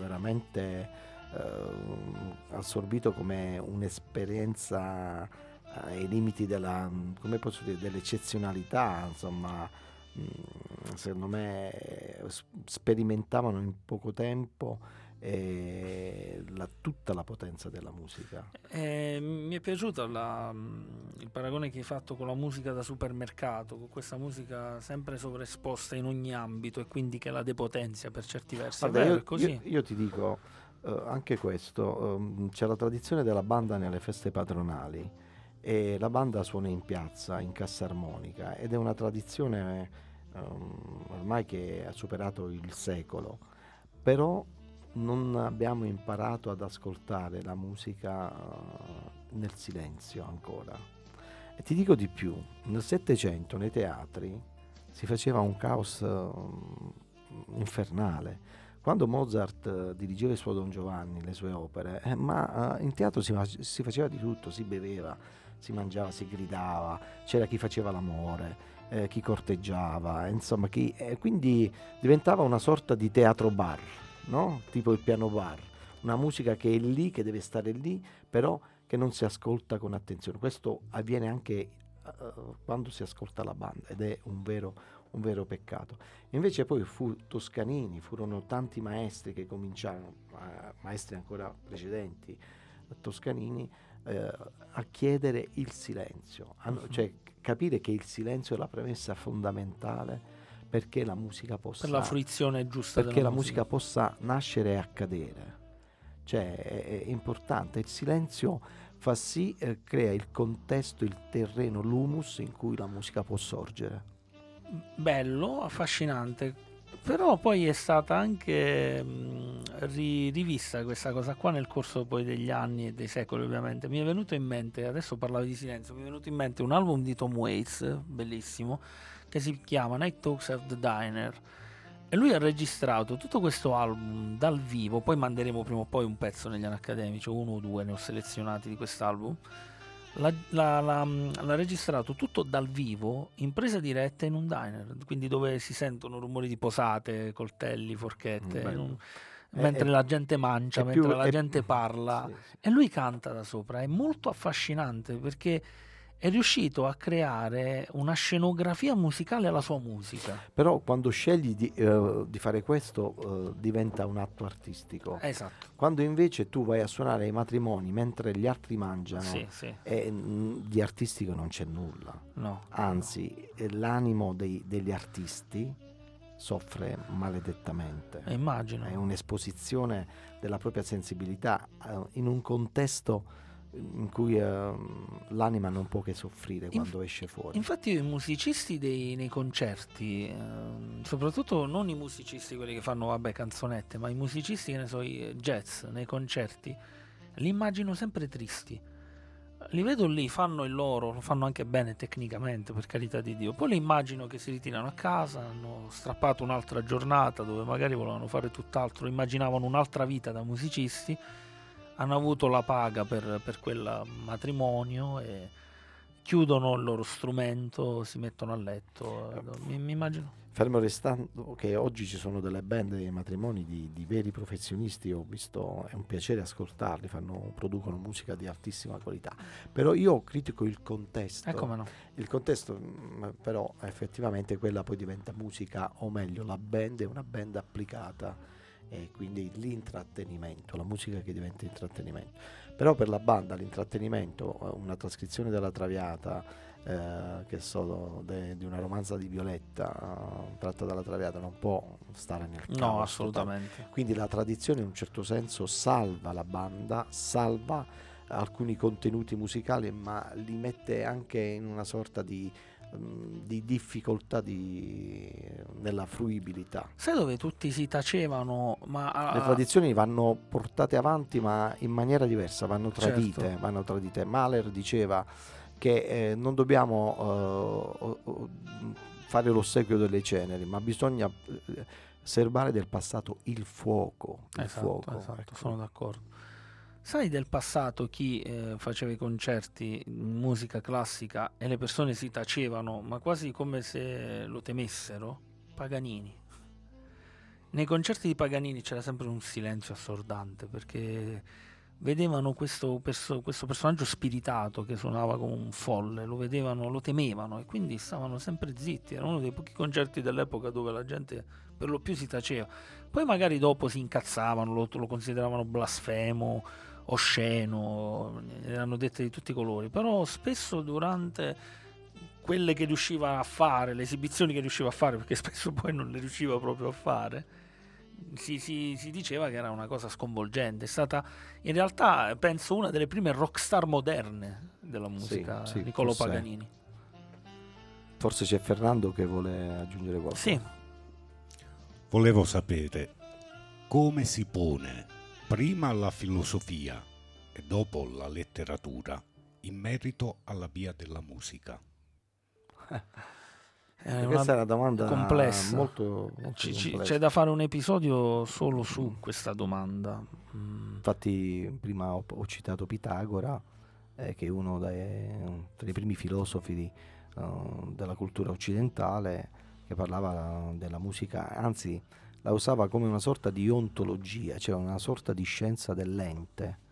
veramente eh, assorbito come un'esperienza eh, ai limiti della, come posso dire, dell'eccezionalità, insomma, mm, secondo me sperimentavano in poco tempo eh, la- tutta la potenza della musica. Eh, mi è piaciuto la- mm, il paragone che hai fatto con la musica da supermercato, con questa musica sempre sovraesposta in ogni ambito e quindi che la depotenzia per certi versi. Guarda, è vero, io, io- io ti dico eh, anche questo, ehm, c'è la tradizione della banda nelle feste patronali e la banda suona in piazza, in cassa armonica ed è una tradizione ehm, ormai che ha superato il secolo, però non abbiamo imparato ad ascoltare la musica eh, nel silenzio ancora. E ti dico di più, nel Settecento nei teatri si faceva un caos ehm, infernale. Quando Mozart eh, dirigeva il suo Don Giovanni, le sue opere, eh, ma eh, in teatro si, si faceva di tutto, si beveva, si mangiava, si gridava, c'era chi faceva l'amore, eh, chi corteggiava, insomma, chi, eh, quindi diventava una sorta di teatro bar, no? tipo il piano bar, una musica che è lì, che deve stare lì, però che non si ascolta con attenzione. Questo avviene anche eh, quando si ascolta la banda ed è un vero, un vero peccato. Invece poi fu Toscanini, furono tanti maestri che cominciarono, eh, maestri ancora precedenti Toscanini, eh, a chiedere il silenzio, a Mhm. cioè capire che il silenzio è la premessa fondamentale perché la musica possa per la fruizione giusta perché la musica possa nascere e accadere. Cioè è, è importante, il silenzio fa sì, eh, crea il contesto, il terreno, l'humus in cui la musica può sorgere. bello, affascinante. Però poi è stata anche mh, ri- rivista questa cosa qua nel corso poi degli anni e dei secoli ovviamente. Mi è venuto in mente, adesso parlavo di silenzio, mi è venuto in mente un album di Tom Waits, bellissimo, che si chiama Night Talks at the Diner. E lui ha registrato tutto questo album dal vivo, poi manderemo prima o poi un pezzo negli anni accademici, uno o due ne ho selezionati di quest'album. L'ha, l'ha- l'ha- l'ha registrato tutto dal vivo in presa diretta in un diner, quindi dove si sentono rumori di posate, coltelli, forchette, un- mentre è- la gente mangia, mentre più- la è- gente parla sì, sì. e lui canta da sopra. È molto affascinante perché è riuscito a creare una scenografia musicale alla sua musica. Però quando scegli di, eh, di fare questo eh, diventa un atto artistico. Esatto. Quando invece tu vai a suonare ai matrimoni mentre gli altri mangiano, Sì, sì. e, mh, di artistico non c'è nulla. No. Anzi, eh, l'animo dei- degli artisti soffre maledettamente. Eh, immagino. È un'esposizione della propria sensibilità eh, in un contesto in cui ehm, l'anima non può che soffrire Inf- quando esce fuori. Infatti i musicisti dei- nei concerti, ehm, soprattutto non i musicisti quelli che fanno vabbè canzonette, ma i musicisti che ne so, i jazz nei concerti, li immagino sempre tristi. Li vedo lì, fanno il loro, lo fanno anche bene tecnicamente, per carità di Dio. Poi li immagino che si ritirano a casa, hanno strappato un'altra giornata dove magari volevano fare tutt'altro, immaginavano un'altra vita da musicisti, hanno avuto la paga per, per quel matrimonio e chiudono il loro strumento, si mettono a letto. Mi, mi immagino. Fermo restando che oggi ci sono delle band dei matrimoni di, di veri professionisti, ho visto, è un piacere ascoltarli, fanno- producono musica di altissima qualità. Però io critico il contesto. Eh, no. Il contesto, mm, però, effettivamente quella poi diventa musica, o meglio, la band è una band applicata e quindi l'intrattenimento, la musica che diventa intrattenimento. Però per la banda l'intrattenimento, eh, una trascrizione della Traviata, eh, che so, de- di una romanza di Violetta eh, tratta dalla Traviata, non può stare nel caos No, totale. assolutamente. Quindi la tradizione in un certo senso salva la banda, salva alcuni contenuti musicali, ma li mette anche in una sorta di, mm, di difficoltà di- nella fruibilità. Sai dove tutti si tacevano, ma Le tradizioni vanno portate avanti ma in maniera diversa, vanno tradite. Certo. Vanno tradite. Mahler diceva che eh, non dobbiamo eh, fare l'ossequio delle ceneri, ma bisogna eh, serbare del passato il fuoco. Il Esatto, fuoco, esatto, ecco. sono d'accordo. Sai del passato chi eh, faceva i concerti in musica classica e le persone si tacevano, ma quasi come se lo temessero? Paganini. Nei concerti di Paganini c'era sempre un silenzio assordante perché vedevano questo, perso- questo personaggio spiritato che suonava come un folle, lo vedevano, lo temevano e quindi stavano sempre zitti. Era uno dei pochi concerti dell'epoca dove la gente per lo più si taceva. Poi magari dopo si incazzavano, lo, lo consideravano blasfemo, osceno, ne erano dette di tutti i colori, però spesso durante quelle che riusciva a fare, le esibizioni che riusciva a fare, perché spesso poi non le riusciva proprio a fare, si, si- si diceva che era una cosa sconvolgente. È stata in realtà, penso, una delle prime rockstar moderne della musica, sì, Niccolò forse- Paganini. Forse c'è Fernando che vuole aggiungere qualcosa. Sì, Volevo sapere come si pone prima la filosofia e dopo la letteratura in merito alla via della musica. è Questa è una domanda complessa. molto, molto ci- complessa. c'è da fare un episodio solo su questa domanda. Mm. Infatti prima ho, ho citato Pitagora, eh, che è uno dei, dei primi filosofi di, eh, della cultura occidentale, che parlava della musica, anzi la usava come una sorta di ontologia, cioè una sorta di scienza dell'ente.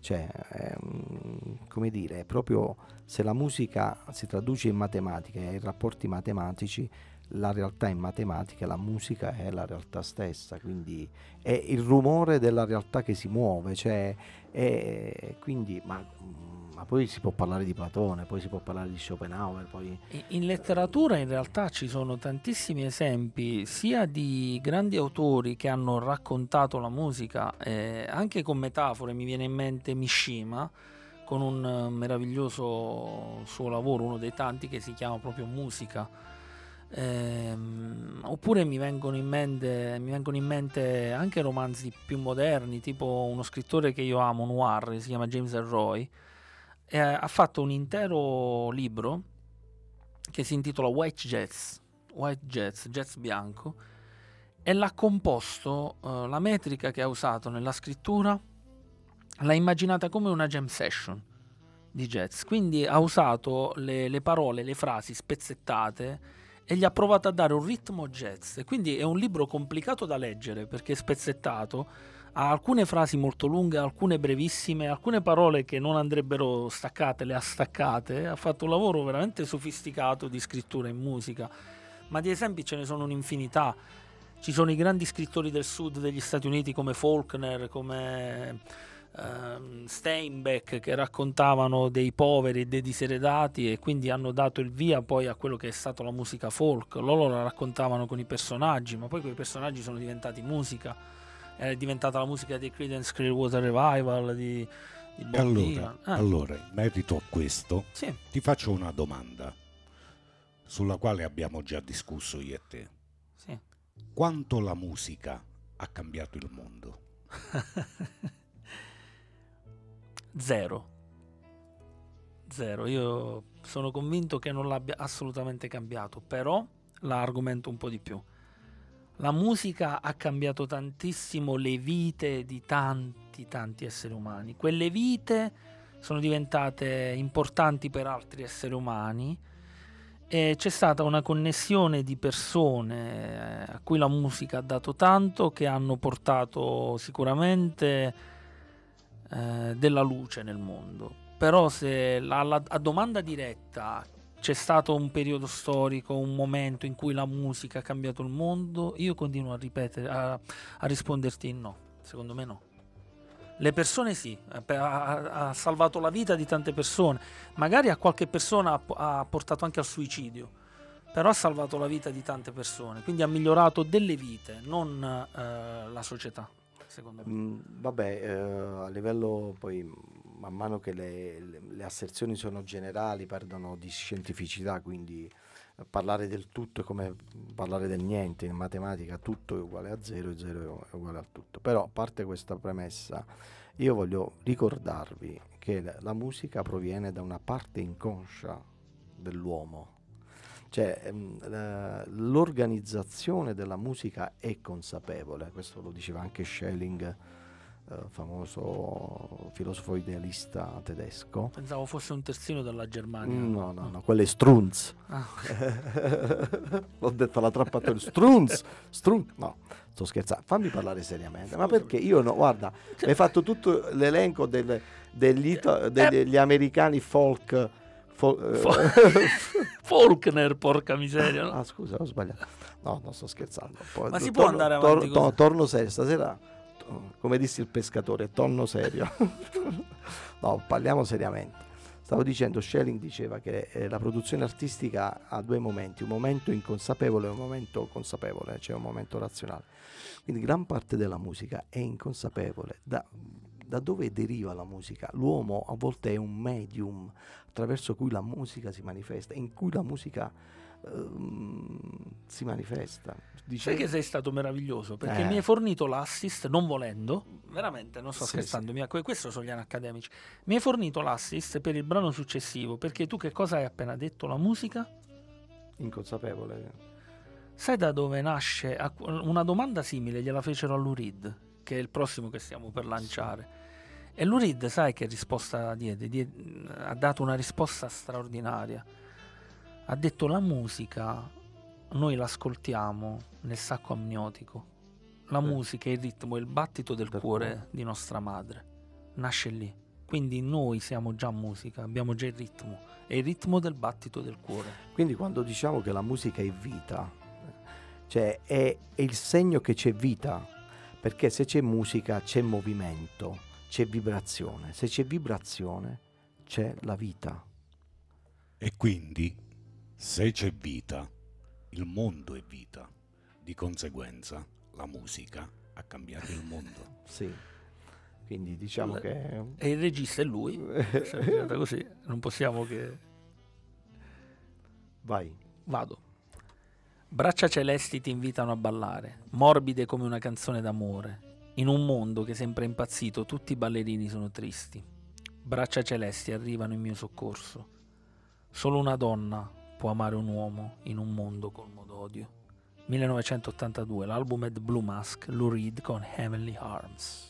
Cioè, ehm, come dire, è proprio se la musica si traduce in matematica e in rapporti matematici, la realtà in matematica, la musica è la realtà stessa, quindi è il rumore della realtà che si muove, cioè, è, quindi, ma, ma poi si può parlare di Platone, poi si può parlare di Schopenhauer, poi In letteratura in realtà ci sono tantissimi esempi sia di grandi autori che hanno raccontato la musica, eh, anche con metafore, mi viene in mente Mishima con un eh, meraviglioso suo lavoro, uno dei tanti che si chiama proprio Musica. Ehm, oppure mi vengono, in mente, mi vengono in mente anche romanzi più moderni, tipo uno scrittore che io amo, noir, si chiama James Elroy, e ha fatto un intero libro che si intitola White Jazz, White Jazz, Jazz bianco, e l'ha composto, eh, la metrica che ha usato nella scrittura l'ha immaginata come una jam session di jazz, quindi ha usato le, le parole, le frasi spezzettate e gli ha provato a dare un ritmo jazz. Quindi è un libro complicato da leggere perché è spezzettato, ha alcune frasi molto lunghe, alcune brevissime, alcune parole che non andrebbero staccate, le ha staccate. Ha fatto un lavoro veramente sofisticato di scrittura in musica, ma di esempi ce ne sono un'infinità. Ci sono i grandi scrittori del sud degli Stati Uniti come Faulkner, come ehm, Steinbeck che raccontavano dei poveri e dei diseredati e quindi hanno dato il via poi a quello che è stata la musica folk. Loro la raccontavano con i personaggi, ma poi quei personaggi sono diventati musica. È diventata la musica dei Creedence Clearwater Revival di, di Bob allora. Eh, allora, in merito a questo, Sì. ti faccio una domanda sulla quale abbiamo già discusso io e te. Sì. Quanto la musica ha cambiato il mondo? Zero. Zero. Io sono convinto che non l'abbia assolutamente cambiato, però la argomento un po' di più. La musica ha cambiato tantissimo le vite di tanti, tanti esseri umani. Quelle vite sono diventate importanti per altri esseri umani e c'è stata una connessione di persone eh, a cui la musica ha dato tanto che hanno portato sicuramente eh, della luce nel mondo. Però se la- la- a domanda diretta c'è stato un periodo storico, un momento in cui la musica ha cambiato il mondo, io continuo a ripetere, a, a risponderti no. Secondo me no. Le persone sì, ha, ha salvato la vita di tante persone, magari a qualche persona ha, ha portato anche al suicidio, però ha salvato la vita di tante persone, quindi ha migliorato delle vite, non eh, la società, secondo me. Mm, vabbè, eh, a livello poi, man mano che le, le- asserzioni sono generali, perdono di scientificità, quindi eh, parlare del tutto è come parlare del niente, in matematica tutto è uguale a zero e zero è uguale a tutto. Però, a parte questa premessa, io voglio ricordarvi che la, musica proviene da una parte inconscia dell'uomo. Cioè, ehm, l'organizzazione della musica è consapevole, questo lo diceva anche Schelling, famoso filosofo idealista tedesco. Pensavo fosse un terzino della Germania. No, no, no, quello è Strunz. Ah, L'ho detto alla trappatura, Strunz, Strunz. No, sto scherzando, fammi parlare seriamente. Ma perché io no, guarda, mi hai fatto tutto l'elenco del- degli, ito- degli americani folk. fol- eh, Faulkner, porca miseria. no? Ah, scusa, ho sbagliato. No, non sto scherzando. Poi- Ma si torno- può andare avanti tor- to- così? torno serio stasera. Come disse il pescatore, torno serio. no, parliamo seriamente. Stavo dicendo, Schelling diceva che eh, la produzione artistica ha due momenti, un momento inconsapevole e un momento consapevole, cioè un momento razionale. Quindi gran parte della musica è inconsapevole. Da, da dove deriva la musica? L'uomo a volte è un medium attraverso cui la musica si manifesta, in cui la musica ehm, si manifesta. Dice- Sai che sei stato meraviglioso perché Eh. mi hai fornito l'assist non volendo, veramente non sto Sì, scherzando, mi ha- que- questo sono gli anni accademici. Mi hai fornito l'assist per il brano successivo perché tu che cosa hai appena detto? La musica? inconsapevole. Sai da dove nasce? Una domanda simile gliela fecero a Lurid, che è il prossimo che stiamo per lanciare. E Lurid, sai che risposta diede? Die- ha dato una risposta straordinaria. Ha detto la musica noi l'ascoltiamo nel sacco amniotico. La Eh. musica è il ritmo, è il battito del Del cuore cuore. di nostra madre. Nasce lì. Quindi noi siamo già musica, abbiamo già il ritmo. È il ritmo del battito del cuore. Quindi quando diciamo che la musica è vita, cioè è, è il segno che c'è vita, perché se c'è musica c'è movimento, c'è vibrazione, se c'è vibrazione c'è la vita. E quindi, se c'è vita, il mondo è vita. Di conseguenza, la musica ha cambiato il mondo. sì. Quindi diciamo la, che... E il regista è lui. Cioè, è così. Non possiamo che... Vai. Vado. Braccia celesti ti invitano a ballare, morbide come una canzone d'amore. In un mondo che sembra impazzito, tutti i ballerini sono tristi. Braccia celesti arrivano in mio soccorso. Solo una donna, può amare un uomo in un mondo colmo d'odio. 1982, l'album è The Blue Mask, Lou Reed con Heavenly Arms.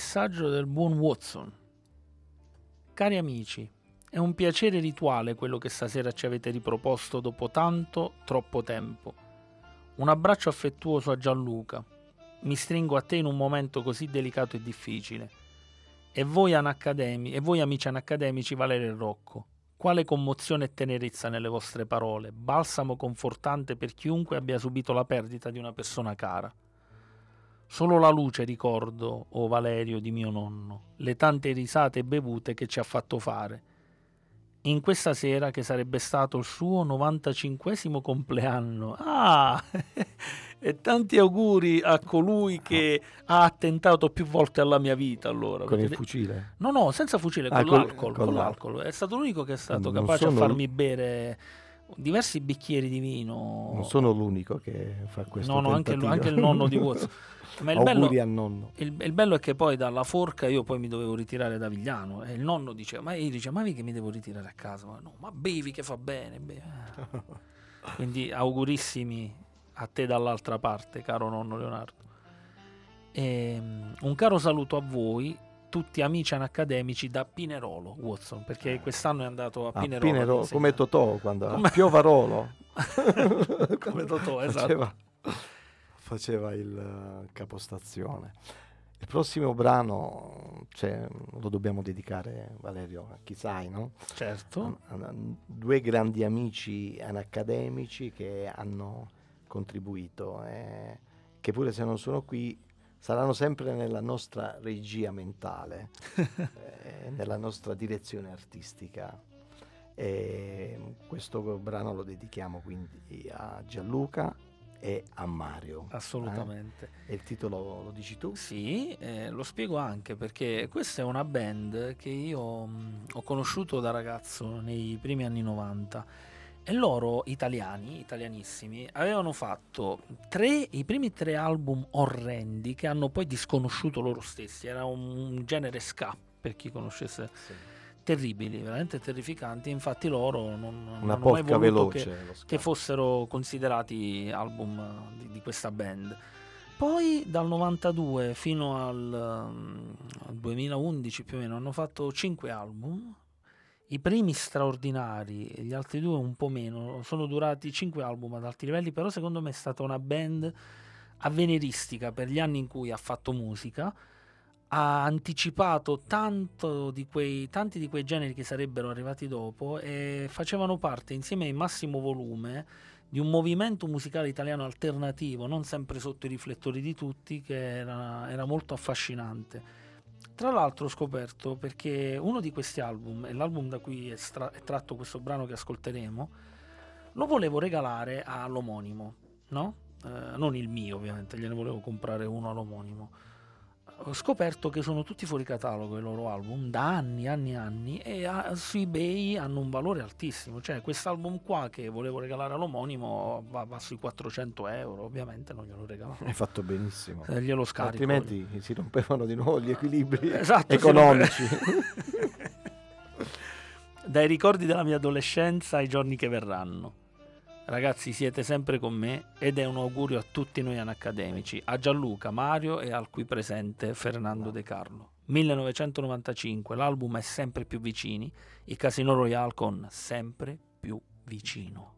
Messaggio del buon Watson. Cari amici, è un piacere rituale quello che stasera ci avete riproposto dopo tanto, troppo tempo. Un abbraccio affettuoso a Gianluca. Mi stringo a te in un momento così delicato e difficile. E voi, anacademi- e voi amici anacademici Valerio e Rocco, quale commozione e tenerezza nelle vostre parole, balsamo confortante per chiunque abbia subito la perdita di una persona cara. Solo la luce ricordo, o Valerio, di mio nonno, le tante risate e bevute che ci ha fatto fare. In questa sera che sarebbe stato il suo 95 compleanno. Ah! e tanti auguri a colui che ha attentato più volte alla mia vita allora. Con il fucile? No, no, senza fucile, Ah, con, col- l'alcol, con con l'alcol. l'alcol. È stato l'unico che è stato Non capace a farmi bere diversi bicchieri di vino. Non sono l'unico che fa questo No, no, anche, anche il nonno di Watson. Ma il bello, al nonno. il, il bello è che poi dalla forca io poi mi dovevo ritirare da Vigliano e il nonno diceva, ma io dice, ma vi che mi devo ritirare a casa? Ma no, ma bevi che fa bene. bevi." Quindi augurissimi a te dall'altra parte, caro nonno Leonardo. Ehm, un caro saluto a voi, tutti amici anacademici da Pinerolo, Watson, perché quest'anno è andato a Ah, Pinerolo. ad Pinero- insegnare. come Totò quando Come- Piovarolo Come Totò, esatto. faceva, faceva il eh, capostazione. Il prossimo brano cioè, lo dobbiamo dedicare, Valerio, a chi sai, no? Certo. A- a- due grandi amici anacademici che hanno contribuito, eh, che pure se non sono qui saranno sempre nella nostra regia mentale, eh, nella nostra direzione artistica. E questo brano lo dedichiamo quindi a Gianluca e a Mario. Assolutamente. eh? E il titolo lo dici tu? Sì, eh, lo spiego anche perché questa è una band che io mh, ho conosciuto da ragazzo nei primi anni 90 e loro italiani, italianissimi, avevano fatto tre, i primi tre album orrendi che hanno poi disconosciuto loro stessi, era un genere ska per chi conoscesse, terribili, veramente terrificanti, infatti loro non, non Una hanno mai veloce, che, che fossero considerati album di, di questa band. Poi dal 92 fino al, um, al 2011 più o meno hanno fatto 5 album. I primi straordinari, gli altri due un po' meno, sono durati 5 album ad alti livelli, però secondo me è stata una band avveniristica per gli anni in cui ha fatto musica, ha anticipato di quei, tanti di quei generi che sarebbero arrivati dopo e facevano parte insieme ai massimo volume di un movimento musicale italiano alternativo, non sempre sotto i riflettori di tutti, che era, era molto affascinante. Tra l'altro ho scoperto perché uno di questi album, e l'album da cui è, stra- è tratto questo brano che ascolteremo, lo volevo regalare all'omonimo, no? Eh, non il mio ovviamente, gliene volevo comprare uno all'omonimo. Ho scoperto che sono tutti fuori catalogo i loro album da anni, anni, anni e a- su eBay hanno un valore altissimo. Cioè, quest'album qua che volevo regalare all'omonimo va, va sui 400 euro. Ovviamente non glielo regalo. Hai fatto benissimo. Eh, glielo scarico. Altrimenti si rompevano di nuovo gli equilibri Esatto, economici. Dai ricordi della mia adolescenza ai giorni che verranno. Ragazzi, siete sempre con me ed è un augurio a tutti noi anacademici, a Gianluca, Mario e al qui presente Fernando De Carlo. 1995, l'album è sempre più vicini, i Casino Royale con sempre più vicino.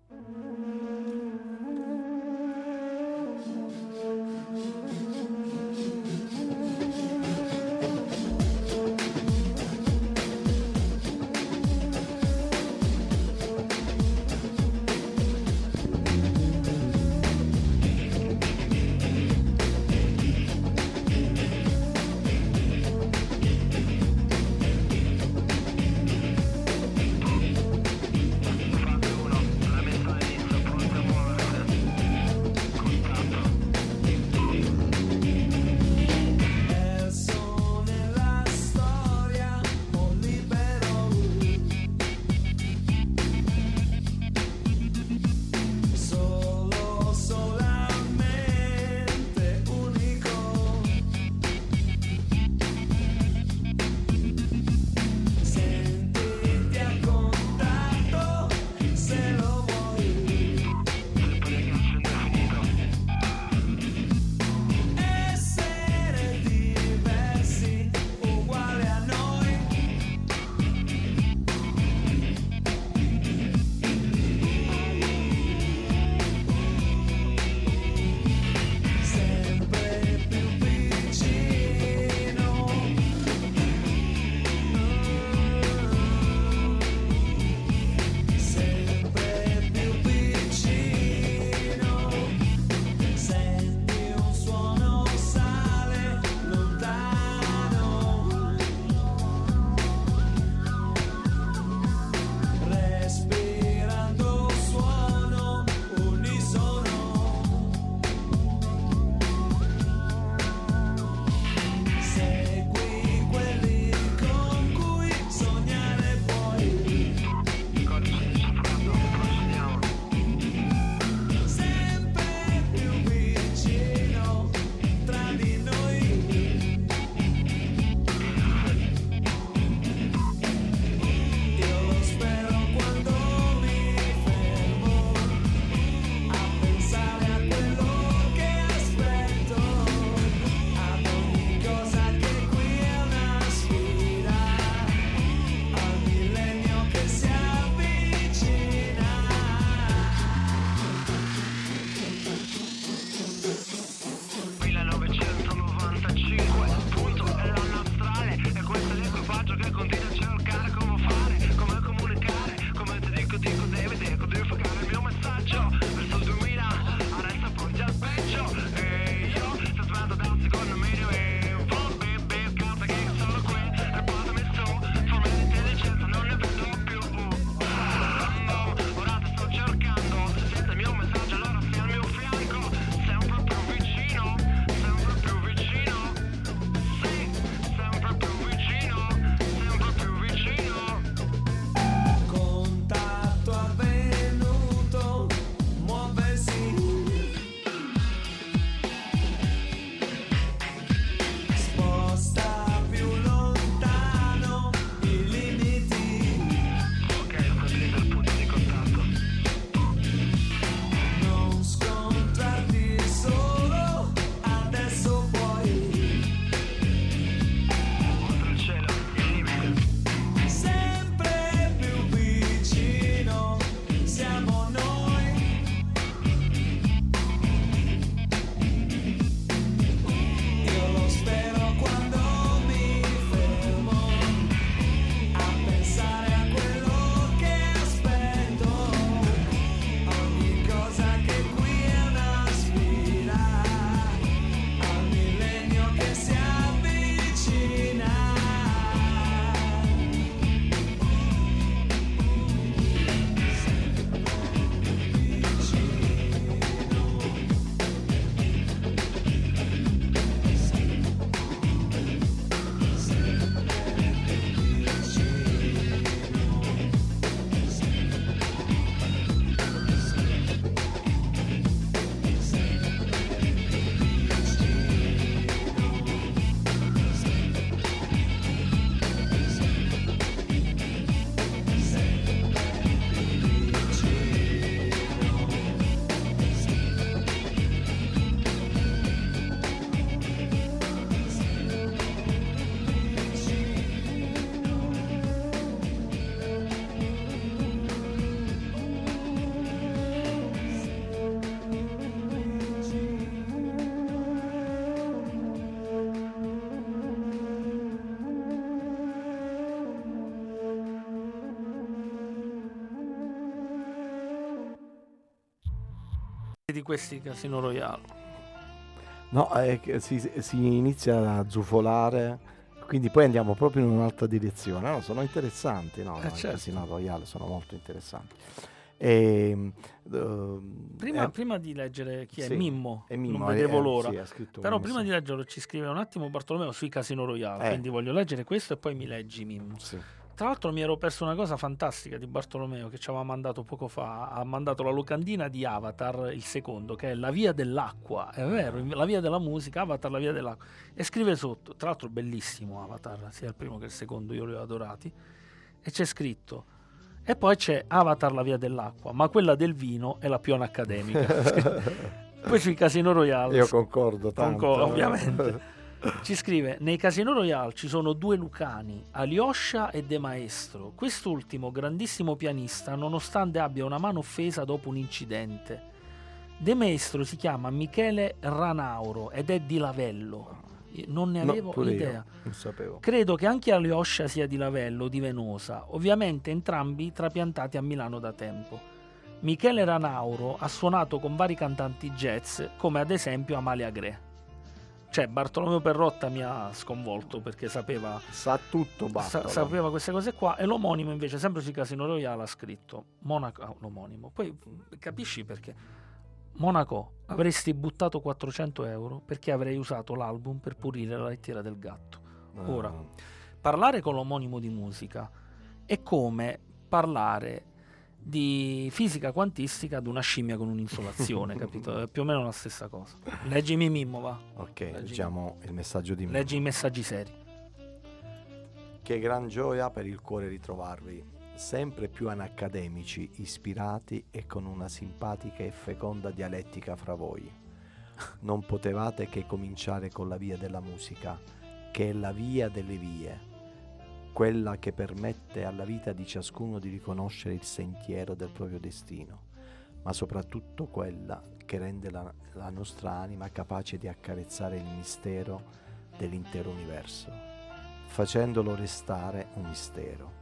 Di questi Casino Royale. No, che si, si inizia a zufolare, quindi poi andiamo proprio in un'altra direzione. No, sono interessanti, no? Eh, no, i certo. Casino Royale sono molto interessanti. E, ehm, Prima, eh, prima di leggere chi è sì, Mimmo, è Mimmo, non eh, vedevo eh, l'ora. sì, Però prima sì. di leggerlo ci scrive un attimo Bartolomeo sui Casino Royale, Eh. quindi voglio leggere questo e poi mi leggi Mimmo. Sì. Tra l'altro mi ero perso una cosa fantastica di Bartolomeo che ci aveva mandato poco fa, ha mandato la locandina di Avatar, il secondo, che è La via dell'acqua, è vero, in- la via della musica, Avatar, la via dell'acqua. E scrive sotto, tra l'altro bellissimo Avatar, sia il primo che il secondo, io li ho adorati, e c'è scritto, e poi c'è Avatar, la via dell'acqua, ma quella del vino è la più accademica. poi sui Casino Royale, Io concordo tanto. Concordo, ovviamente. Ci scrive: Nei Casino Royale ci sono due Lucani, Alyosha e De Maestro. Quest'ultimo, grandissimo pianista, nonostante abbia una mano offesa dopo un incidente. De Maestro si chiama Michele Ranauro ed è di Lavello. Non ne No, avevo io, idea. non sapevo. Credo che anche Alyosha sia di Lavello, di Venosa, ovviamente entrambi trapiantati a Milano da tempo. Michele Ranauro ha suonato con vari cantanti jazz, come ad esempio Amalia Gre. Cioè, Bartolomeo Perrotta mi ha sconvolto perché sapeva, Sa tutto, sa- sapeva queste cose qua e l'omonimo invece, sempre sui Casino Royale, ha scritto Monaco, ah, l'omonimo. Poi capisci perché? Monaco, avresti buttato 400 euro perché avrei usato l'album per pulire la lettiera del gatto. Ora, Ah. parlare con l'omonimo di musica è come parlare di fisica quantistica ad una scimmia con un'insolazione, capito? È più o meno la stessa cosa. Leggimi Mimmo, va. Ok, Leggi- leggiamo il messaggio di Mimmo. Leggi i messaggi seri. Che gran gioia per il cuore ritrovarvi, sempre più anacademici, ispirati e con una simpatica e feconda dialettica fra voi. Non potevate che cominciare con la via della musica, che è la via delle vie, quella che permette alla vita di ciascuno di riconoscere il sentiero del proprio destino, ma soprattutto quella che rende la, la nostra anima capace di accarezzare il mistero dell'intero universo facendolo restare un mistero.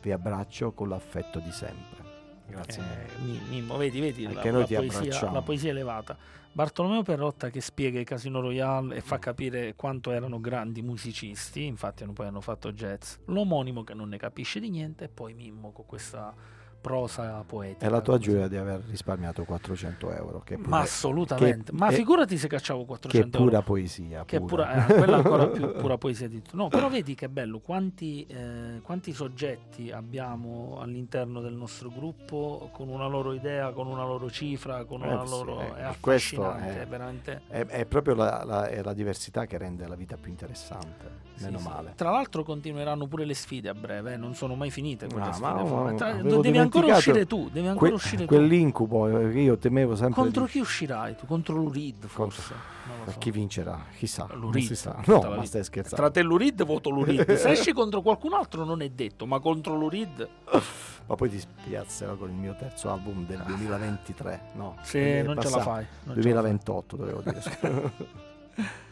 Vi abbraccio con l'affetto di sempre. Grazie. Eh, Mi- Mimmo, vedi, vedi la, la poesia, la poesia elevata. Bartolomeo Perrotta che spiega i Casino Royale e fa capire quanto erano grandi musicisti, infatti poi hanno fatto jazz. L'omonimo che non ne capisce di niente e poi Mimmo con questa prosa poetica. È la tua gioia di aver risparmiato 400 euro. Che pure, Ma assolutamente. che- Ma è- figurati se cacciavo Che è 400 pura euro. poesia. Che è pura. pura, eh, quella ancora più pura poesia di tutto. No, però vedi che bello, quanti, eh, quanti soggetti abbiamo all'interno del nostro gruppo con una loro idea, con una loro cifra, con Eh, una sì, loro... eh, è questo affascinante, è- veramente... È, è proprio la, la- è la diversità che rende la vita più interessante. Sì, Meno sì. male. Tra l'altro continueranno pure le sfide a breve, eh, non sono mai finite quelle Ah, sfide. ma- tra- devi ancora uscire tu, devi ancora Que- uscire tu. quell'incubo eh, che io temevo sempre. Contro di- chi uscirai tu? Contro l'Urid forse? Ma so. chi vincerà? Chissà. non L'Urid, si sa. No, ma stai scherzando. Tra te l'Urid voto l'Urid. Se esci contro qualcun altro non è detto, ma contro l'Urid... Ma poi ti spiazzerò con il mio terzo album del 2023. No, Se quindi è Ah. non ce la passato. fai. non ce la fai. 2028 dovevo dire.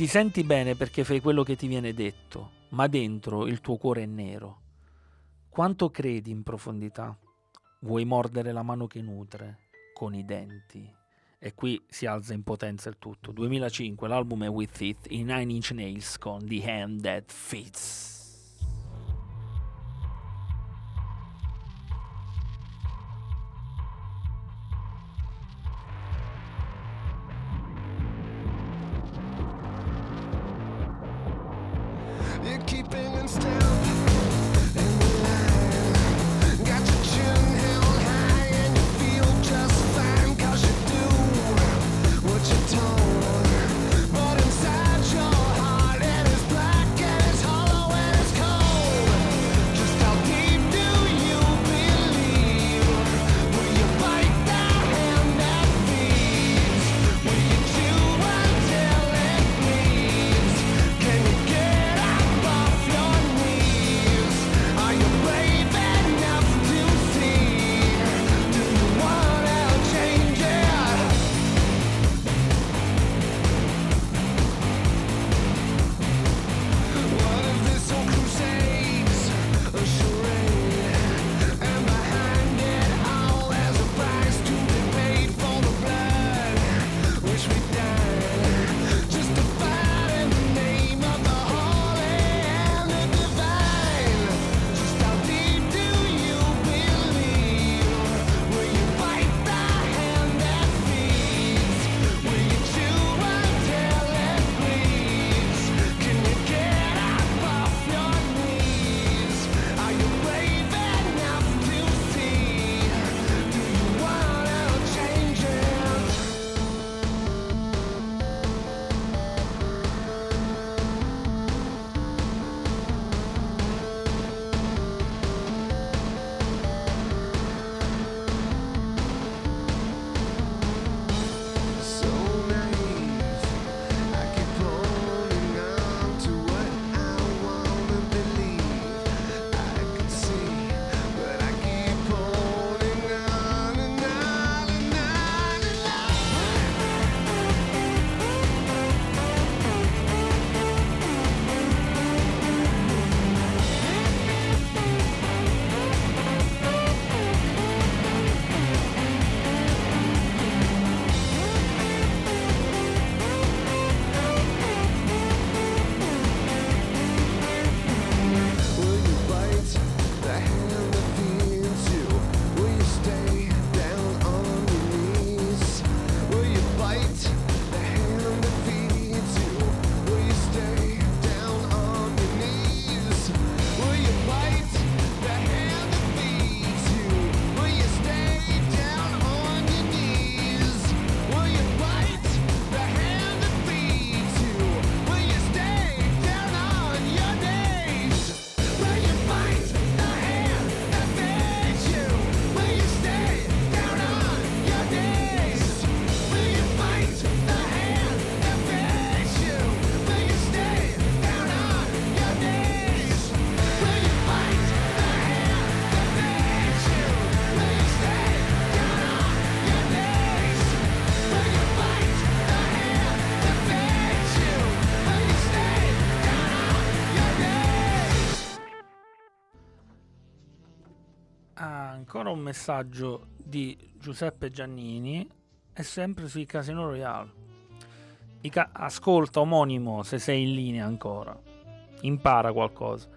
Ti senti bene perché fai quello che ti viene detto, ma dentro il tuo cuore è nero. Quanto credi in profondità? Vuoi mordere la mano che nutre con i denti? E qui si alza in potenza il tutto. 2005, l'album è With It, i Nine Inch Nails con The Hand That Fits. Ancora un messaggio di Giuseppe Giannini è sempre sui Casino Royale. Ca- ascolta omonimo se sei in linea ancora. Impara qualcosa.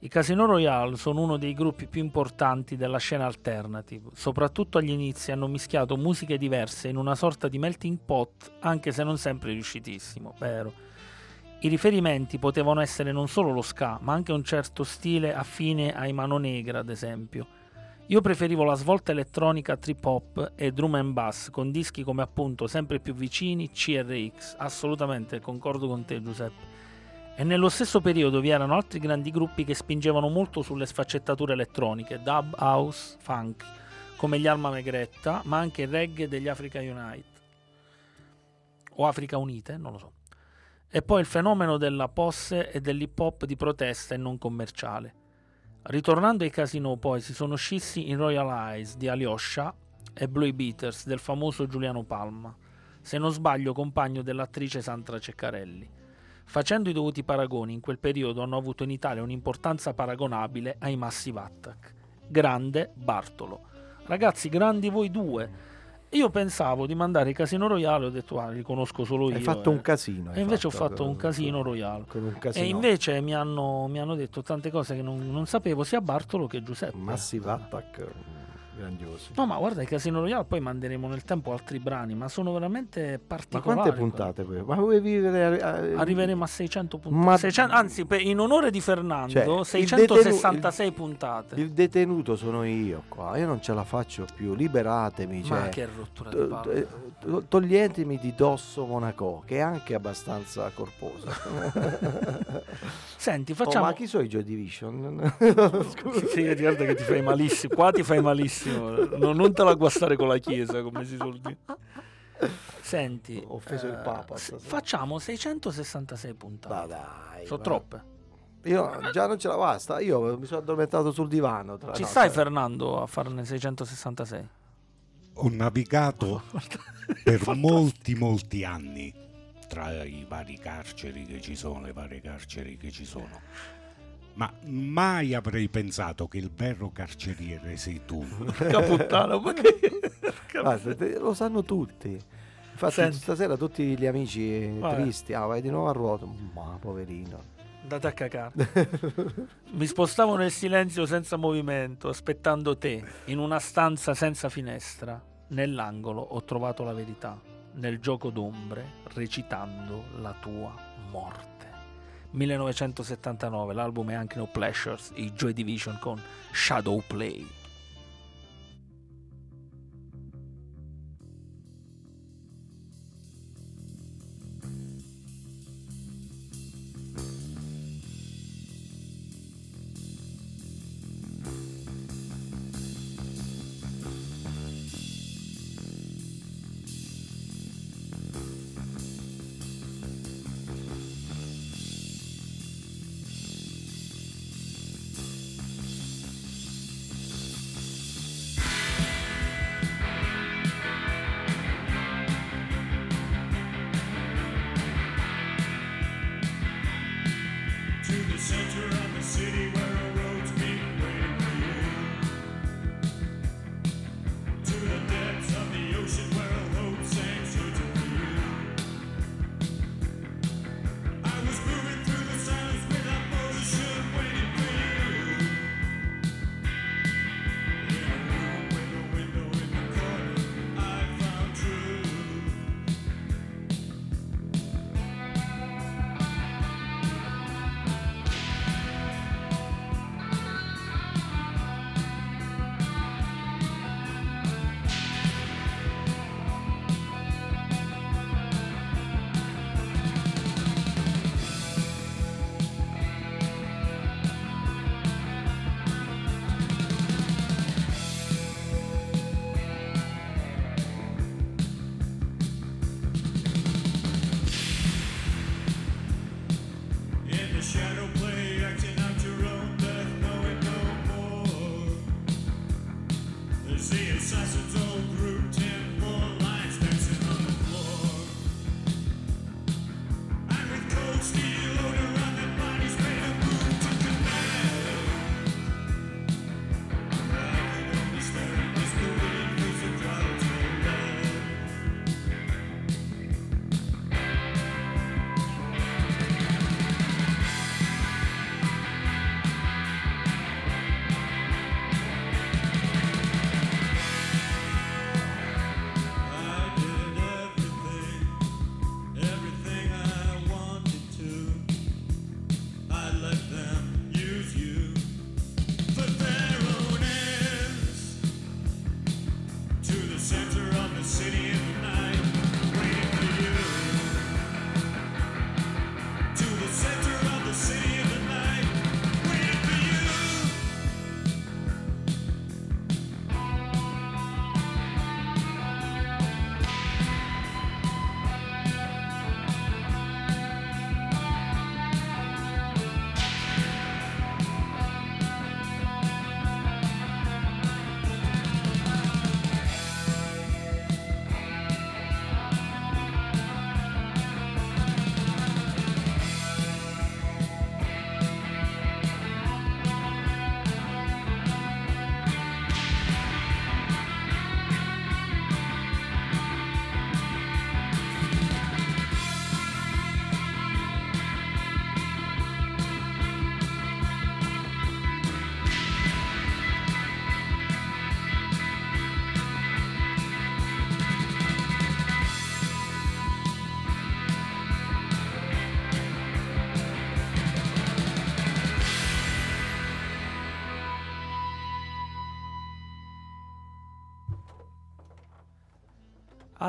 I Casino Royale sono uno dei gruppi più importanti della scena alternative. Soprattutto agli inizi hanno mischiato musiche diverse in una sorta di melting pot, anche se non sempre riuscitissimo, vero. I riferimenti potevano essere non solo lo ska, ma anche un certo stile affine ai Mano Negra, ad esempio. Io preferivo la svolta elettronica trip hop e drum and bass con dischi come appunto sempre più vicini CRX. Assolutamente, concordo con te Giuseppe. E nello stesso periodo vi erano altri grandi gruppi che spingevano molto sulle sfaccettature elettroniche, dub, house, funk, come gli Alma Megretta, ma anche il reggae degli Africa Unite. O Africa Unite, non lo so. E poi il fenomeno della posse e dell'hip hop di protesta e non commerciale. Ritornando ai casino poi si sono scissi in Royal Eyes di Alyosha e Blue Beaters del famoso Giuliano Palma, se non sbaglio compagno dell'attrice Sandra Ceccarelli. Facendo i dovuti paragoni, in quel periodo hanno avuto in Italia un'importanza paragonabile ai Massive Attack. Grande Bartolo. Ragazzi, grandi voi due. Io pensavo di mandare Casino Royale, ho detto, ah, li conosco solo io. Hai fatto eh. un casino. E invece ho fatto fatto un casino royale. Un. E invece mi hanno, mi hanno detto tante cose che non, non sapevo sia Bartolo che Giuseppe. Massive Attack, grandiosi. No, ma guarda, i Casino Royale poi manderemo nel tempo altri brani, ma sono veramente Ma particolari. quante puntate poi? Ma vuoi vivere a- Arriveremo a 600 puntate. Ma- 600 anzi, per- in onore di Fernando, Cioè, il 666 puntate. Il detenuto sono io qua, io non ce la faccio più, liberatemi. Ma Cioè, che rottura di palle. to- to- toglietemi di dosso Monaco, che è anche abbastanza corposa. Senti, Oh, facciamo... ma chi sono i Joy Division? Sì, sì, guarda che ti fai malissimo. Qua ti fai malissimo. No, non te la guastare con la chiesa, come si suol dire. Senti, Ho offeso il eh, Papa s- stasera. facciamo 666 puntate. Ma dai, Sono ma- troppe. Io già non ce la basta, io mi sono addormentato sul divano. Tra, Ci no, stai cioè, Fernando a farne 666? Ho navigato per molti, molti anni tra i vari carceri che ci sono, le varie carceri che ci sono. Ma mai avrei pensato che il vero carceriere sei tu. Porca puttana, ma che... guarda, lo sanno tutti. Infatti Senti. stasera tutti gli amici Vai. tristi, ah vai di nuovo a ruota, ma poverino. Andate a cacare. Mi spostavo nel silenzio senza movimento, aspettando te, in una stanza senza finestra. Nell'angolo ho trovato la verità, nel gioco d'ombre, recitando la tua morte. 1979, l'album è anche No Pleasures, i Joy Division con Shadow Play.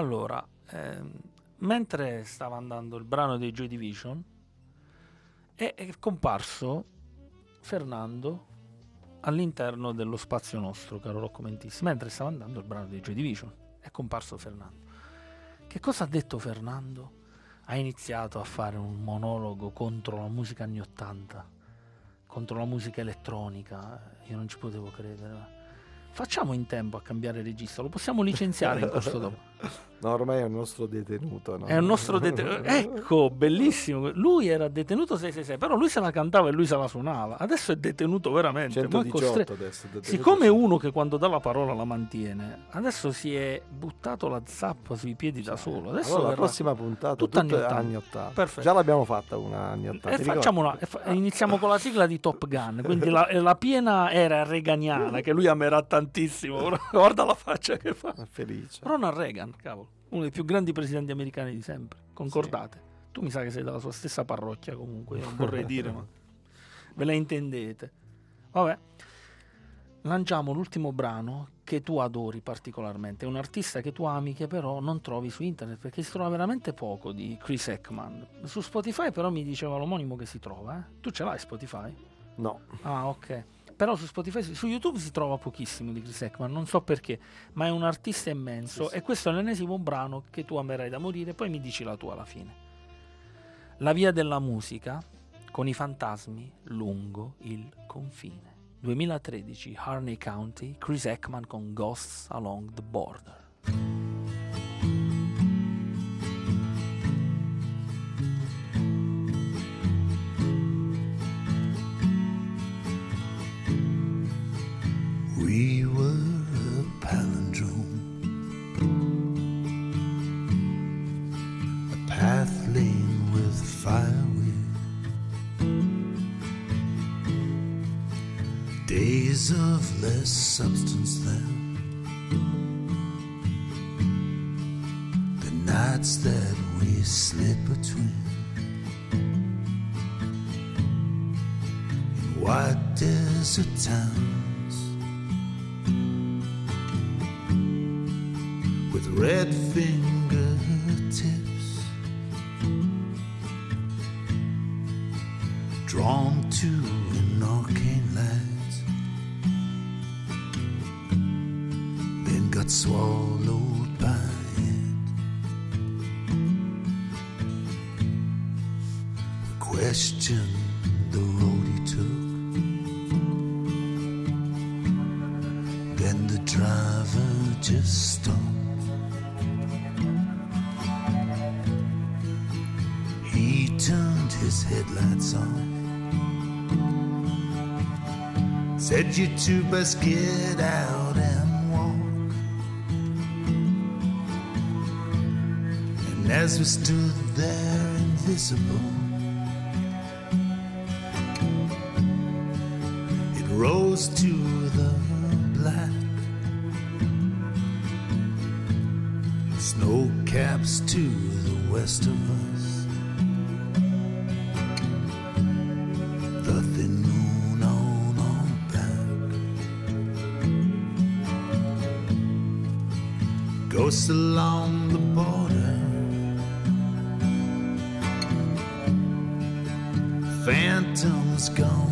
Allora, ehm, mentre stava andando il brano dei Joy Division, è, è comparso Fernando all'interno dello spazio nostro, caro Rocco Mentis, mentre stava andando il brano dei Joy Division. È comparso Fernando. Che cosa ha detto Fernando? Ha iniziato a fare un monologo contro la musica anni 80, contro la musica elettronica. Io non ci potevo credere. Facciamo in tempo a cambiare regista, lo possiamo licenziare in questo dopo. No, ormai è un nostro detenuto. no? È un nostro detenuto. Ecco, bellissimo. Lui era detenuto 666, però lui se la cantava e lui se la suonava. Adesso è detenuto veramente. ma è 118 costre- adesso. detenuto Siccome è 118. uno che quando dà la parola la mantiene, adesso si è buttato la zappa sui piedi da solo. Adesso Allora, la prossima puntata, tutta anni anni 80. 80. Perfetto. Già l'abbiamo fatta una anni 80. E facciamo una- e iniziamo con la sigla di Top Gun, quindi la, la piena era reganiana che lui amerà tantissimo. Guarda la faccia che fa. È felice. Ronald Reagan, cavolo, uno dei più grandi presidenti americani di sempre. Concordate? Tu mi sa che sei della sua stessa parrocchia comunque, non vorrei dire, ma ve la intendete. Vabbè, lanciamo l'ultimo brano che tu adori particolarmente. È un artista che tu ami che però non trovi su internet perché si trova veramente poco di Chris Ekman. Su Spotify però mi diceva l'omonimo che si trova. eh. Tu ce l'hai Spotify? No. Ah, ok. Però su Spotify, su YouTube si trova pochissimo di Chris Ekman, non so perché, ma è un artista immenso e questo è l'ennesimo brano che tu amerai da morire, poi mi dici la tua alla fine. La via della musica con i fantasmi lungo il confine. 2013, Harney County, Chris Ekman con Ghosts Along the Border. Of less substance then, the nights that we slid between. In white desert towns with red fingertips Two best get out and walk. And as we stood there invisible, it rose to the black. Snow caps to the west of us. Ghosts along the border. Phantoms gone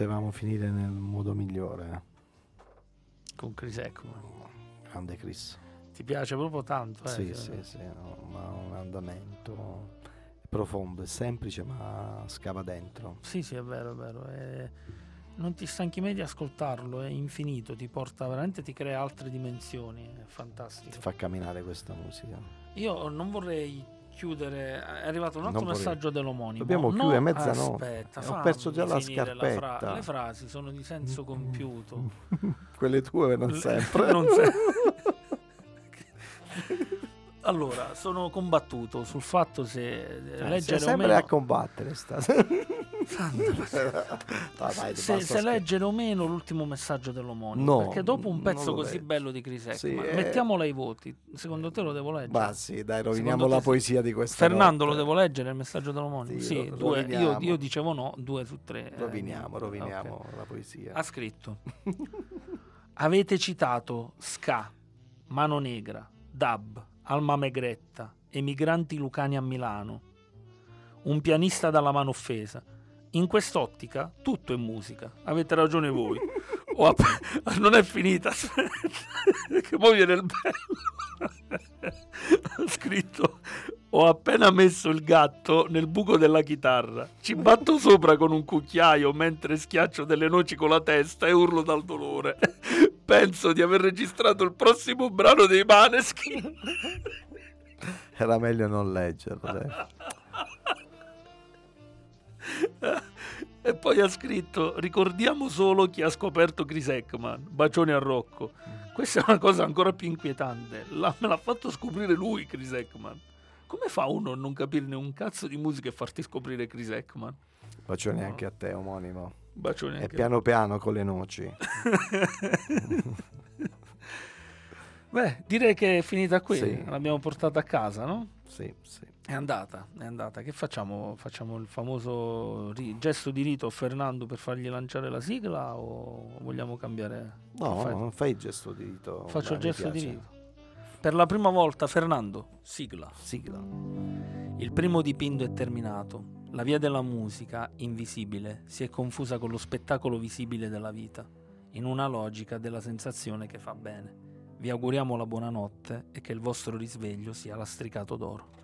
potevamo finire nel modo migliore. Con Chris Ekman. Grande Chris. Ti piace proprio tanto, eh? sì, sì, sì, no, ma un andamento profondo, è semplice ma scava dentro. Sì, sì, è vero, è vero. è- Non ti stanchi mai di ascoltarlo, è infinito, ti porta veramente, ti crea altre dimensioni, è fantastico. Ti fa camminare questa musica. Io non vorrei chiudere, è arrivato un altro messaggio dell'omonimo. Dobbiamo No, chiudere mezzanotte. Aspetta, Ho perso già la scarpetta. fra- le frasi sono di senso compiuto. Quelle tue non sempre. non se- allora, sono combattuto sul fatto se Eh, leggere sei o sempre meno a combattere sta. Dai, se, se leggere o meno l'ultimo messaggio dell'omonimo. No, perché dopo un pezzo così leggo. bello di Chris Sì, Ekman, eh. mettiamolo ai voti. Secondo te lo devo leggere? Ma sì, dai, roviniamo la sì? poesia di questa Fernando notte. lo devo leggere il messaggio dell'omonimo? Sì, Sì, ro- due, io, io dicevo no, due su tre. eh, Roviniamo, ok. roviniamo la poesia. Ha scritto: Avete citato Ska, Mano Negra, Dab, Alma Megretta, Emigranti Lucani a Milano, un pianista dalla mano offesa. In quest'ottica tutto è musica. Avete ragione voi. App- non è finita. che poi viene il bello. Ha scritto: Ho appena messo il gatto nel buco della chitarra. Ci batto sopra con un cucchiaio mentre schiaccio delle noci con la testa e urlo dal dolore. Penso di aver registrato il prossimo brano dei Maneskin. Era meglio non leggerlo. dai. E poi ha scritto: Ricordiamo solo chi ha scoperto Chris Ekman. Bacione a Rocco. Questa è una cosa ancora più inquietante. La- me l'ha fatto scoprire lui, Chris Ekman. Come fa uno a non capirne un cazzo di musica e farti scoprire Chris Ekman? Bacioni anche a te, omonimo. Bacioni E anche a piano piano con le noci. Beh, direi che è finita qui. Sì. L'abbiamo portata a casa, no? Sì, sì. È andata, è andata. Che facciamo? Facciamo il famoso ri- gesto di rito a Fernando per fargli lanciare la sigla o vogliamo cambiare? No, Fai- non fai il gesto di dito. Faccio il gesto di rito. Per la prima volta, Fernando, sigla. Sigla. Il primo dipinto è terminato. La via della musica, invisibile, si è confusa con lo spettacolo visibile della vita, in una logica della sensazione che fa bene. Vi auguriamo la buonanotte e che il vostro risveglio sia lastricato d'oro.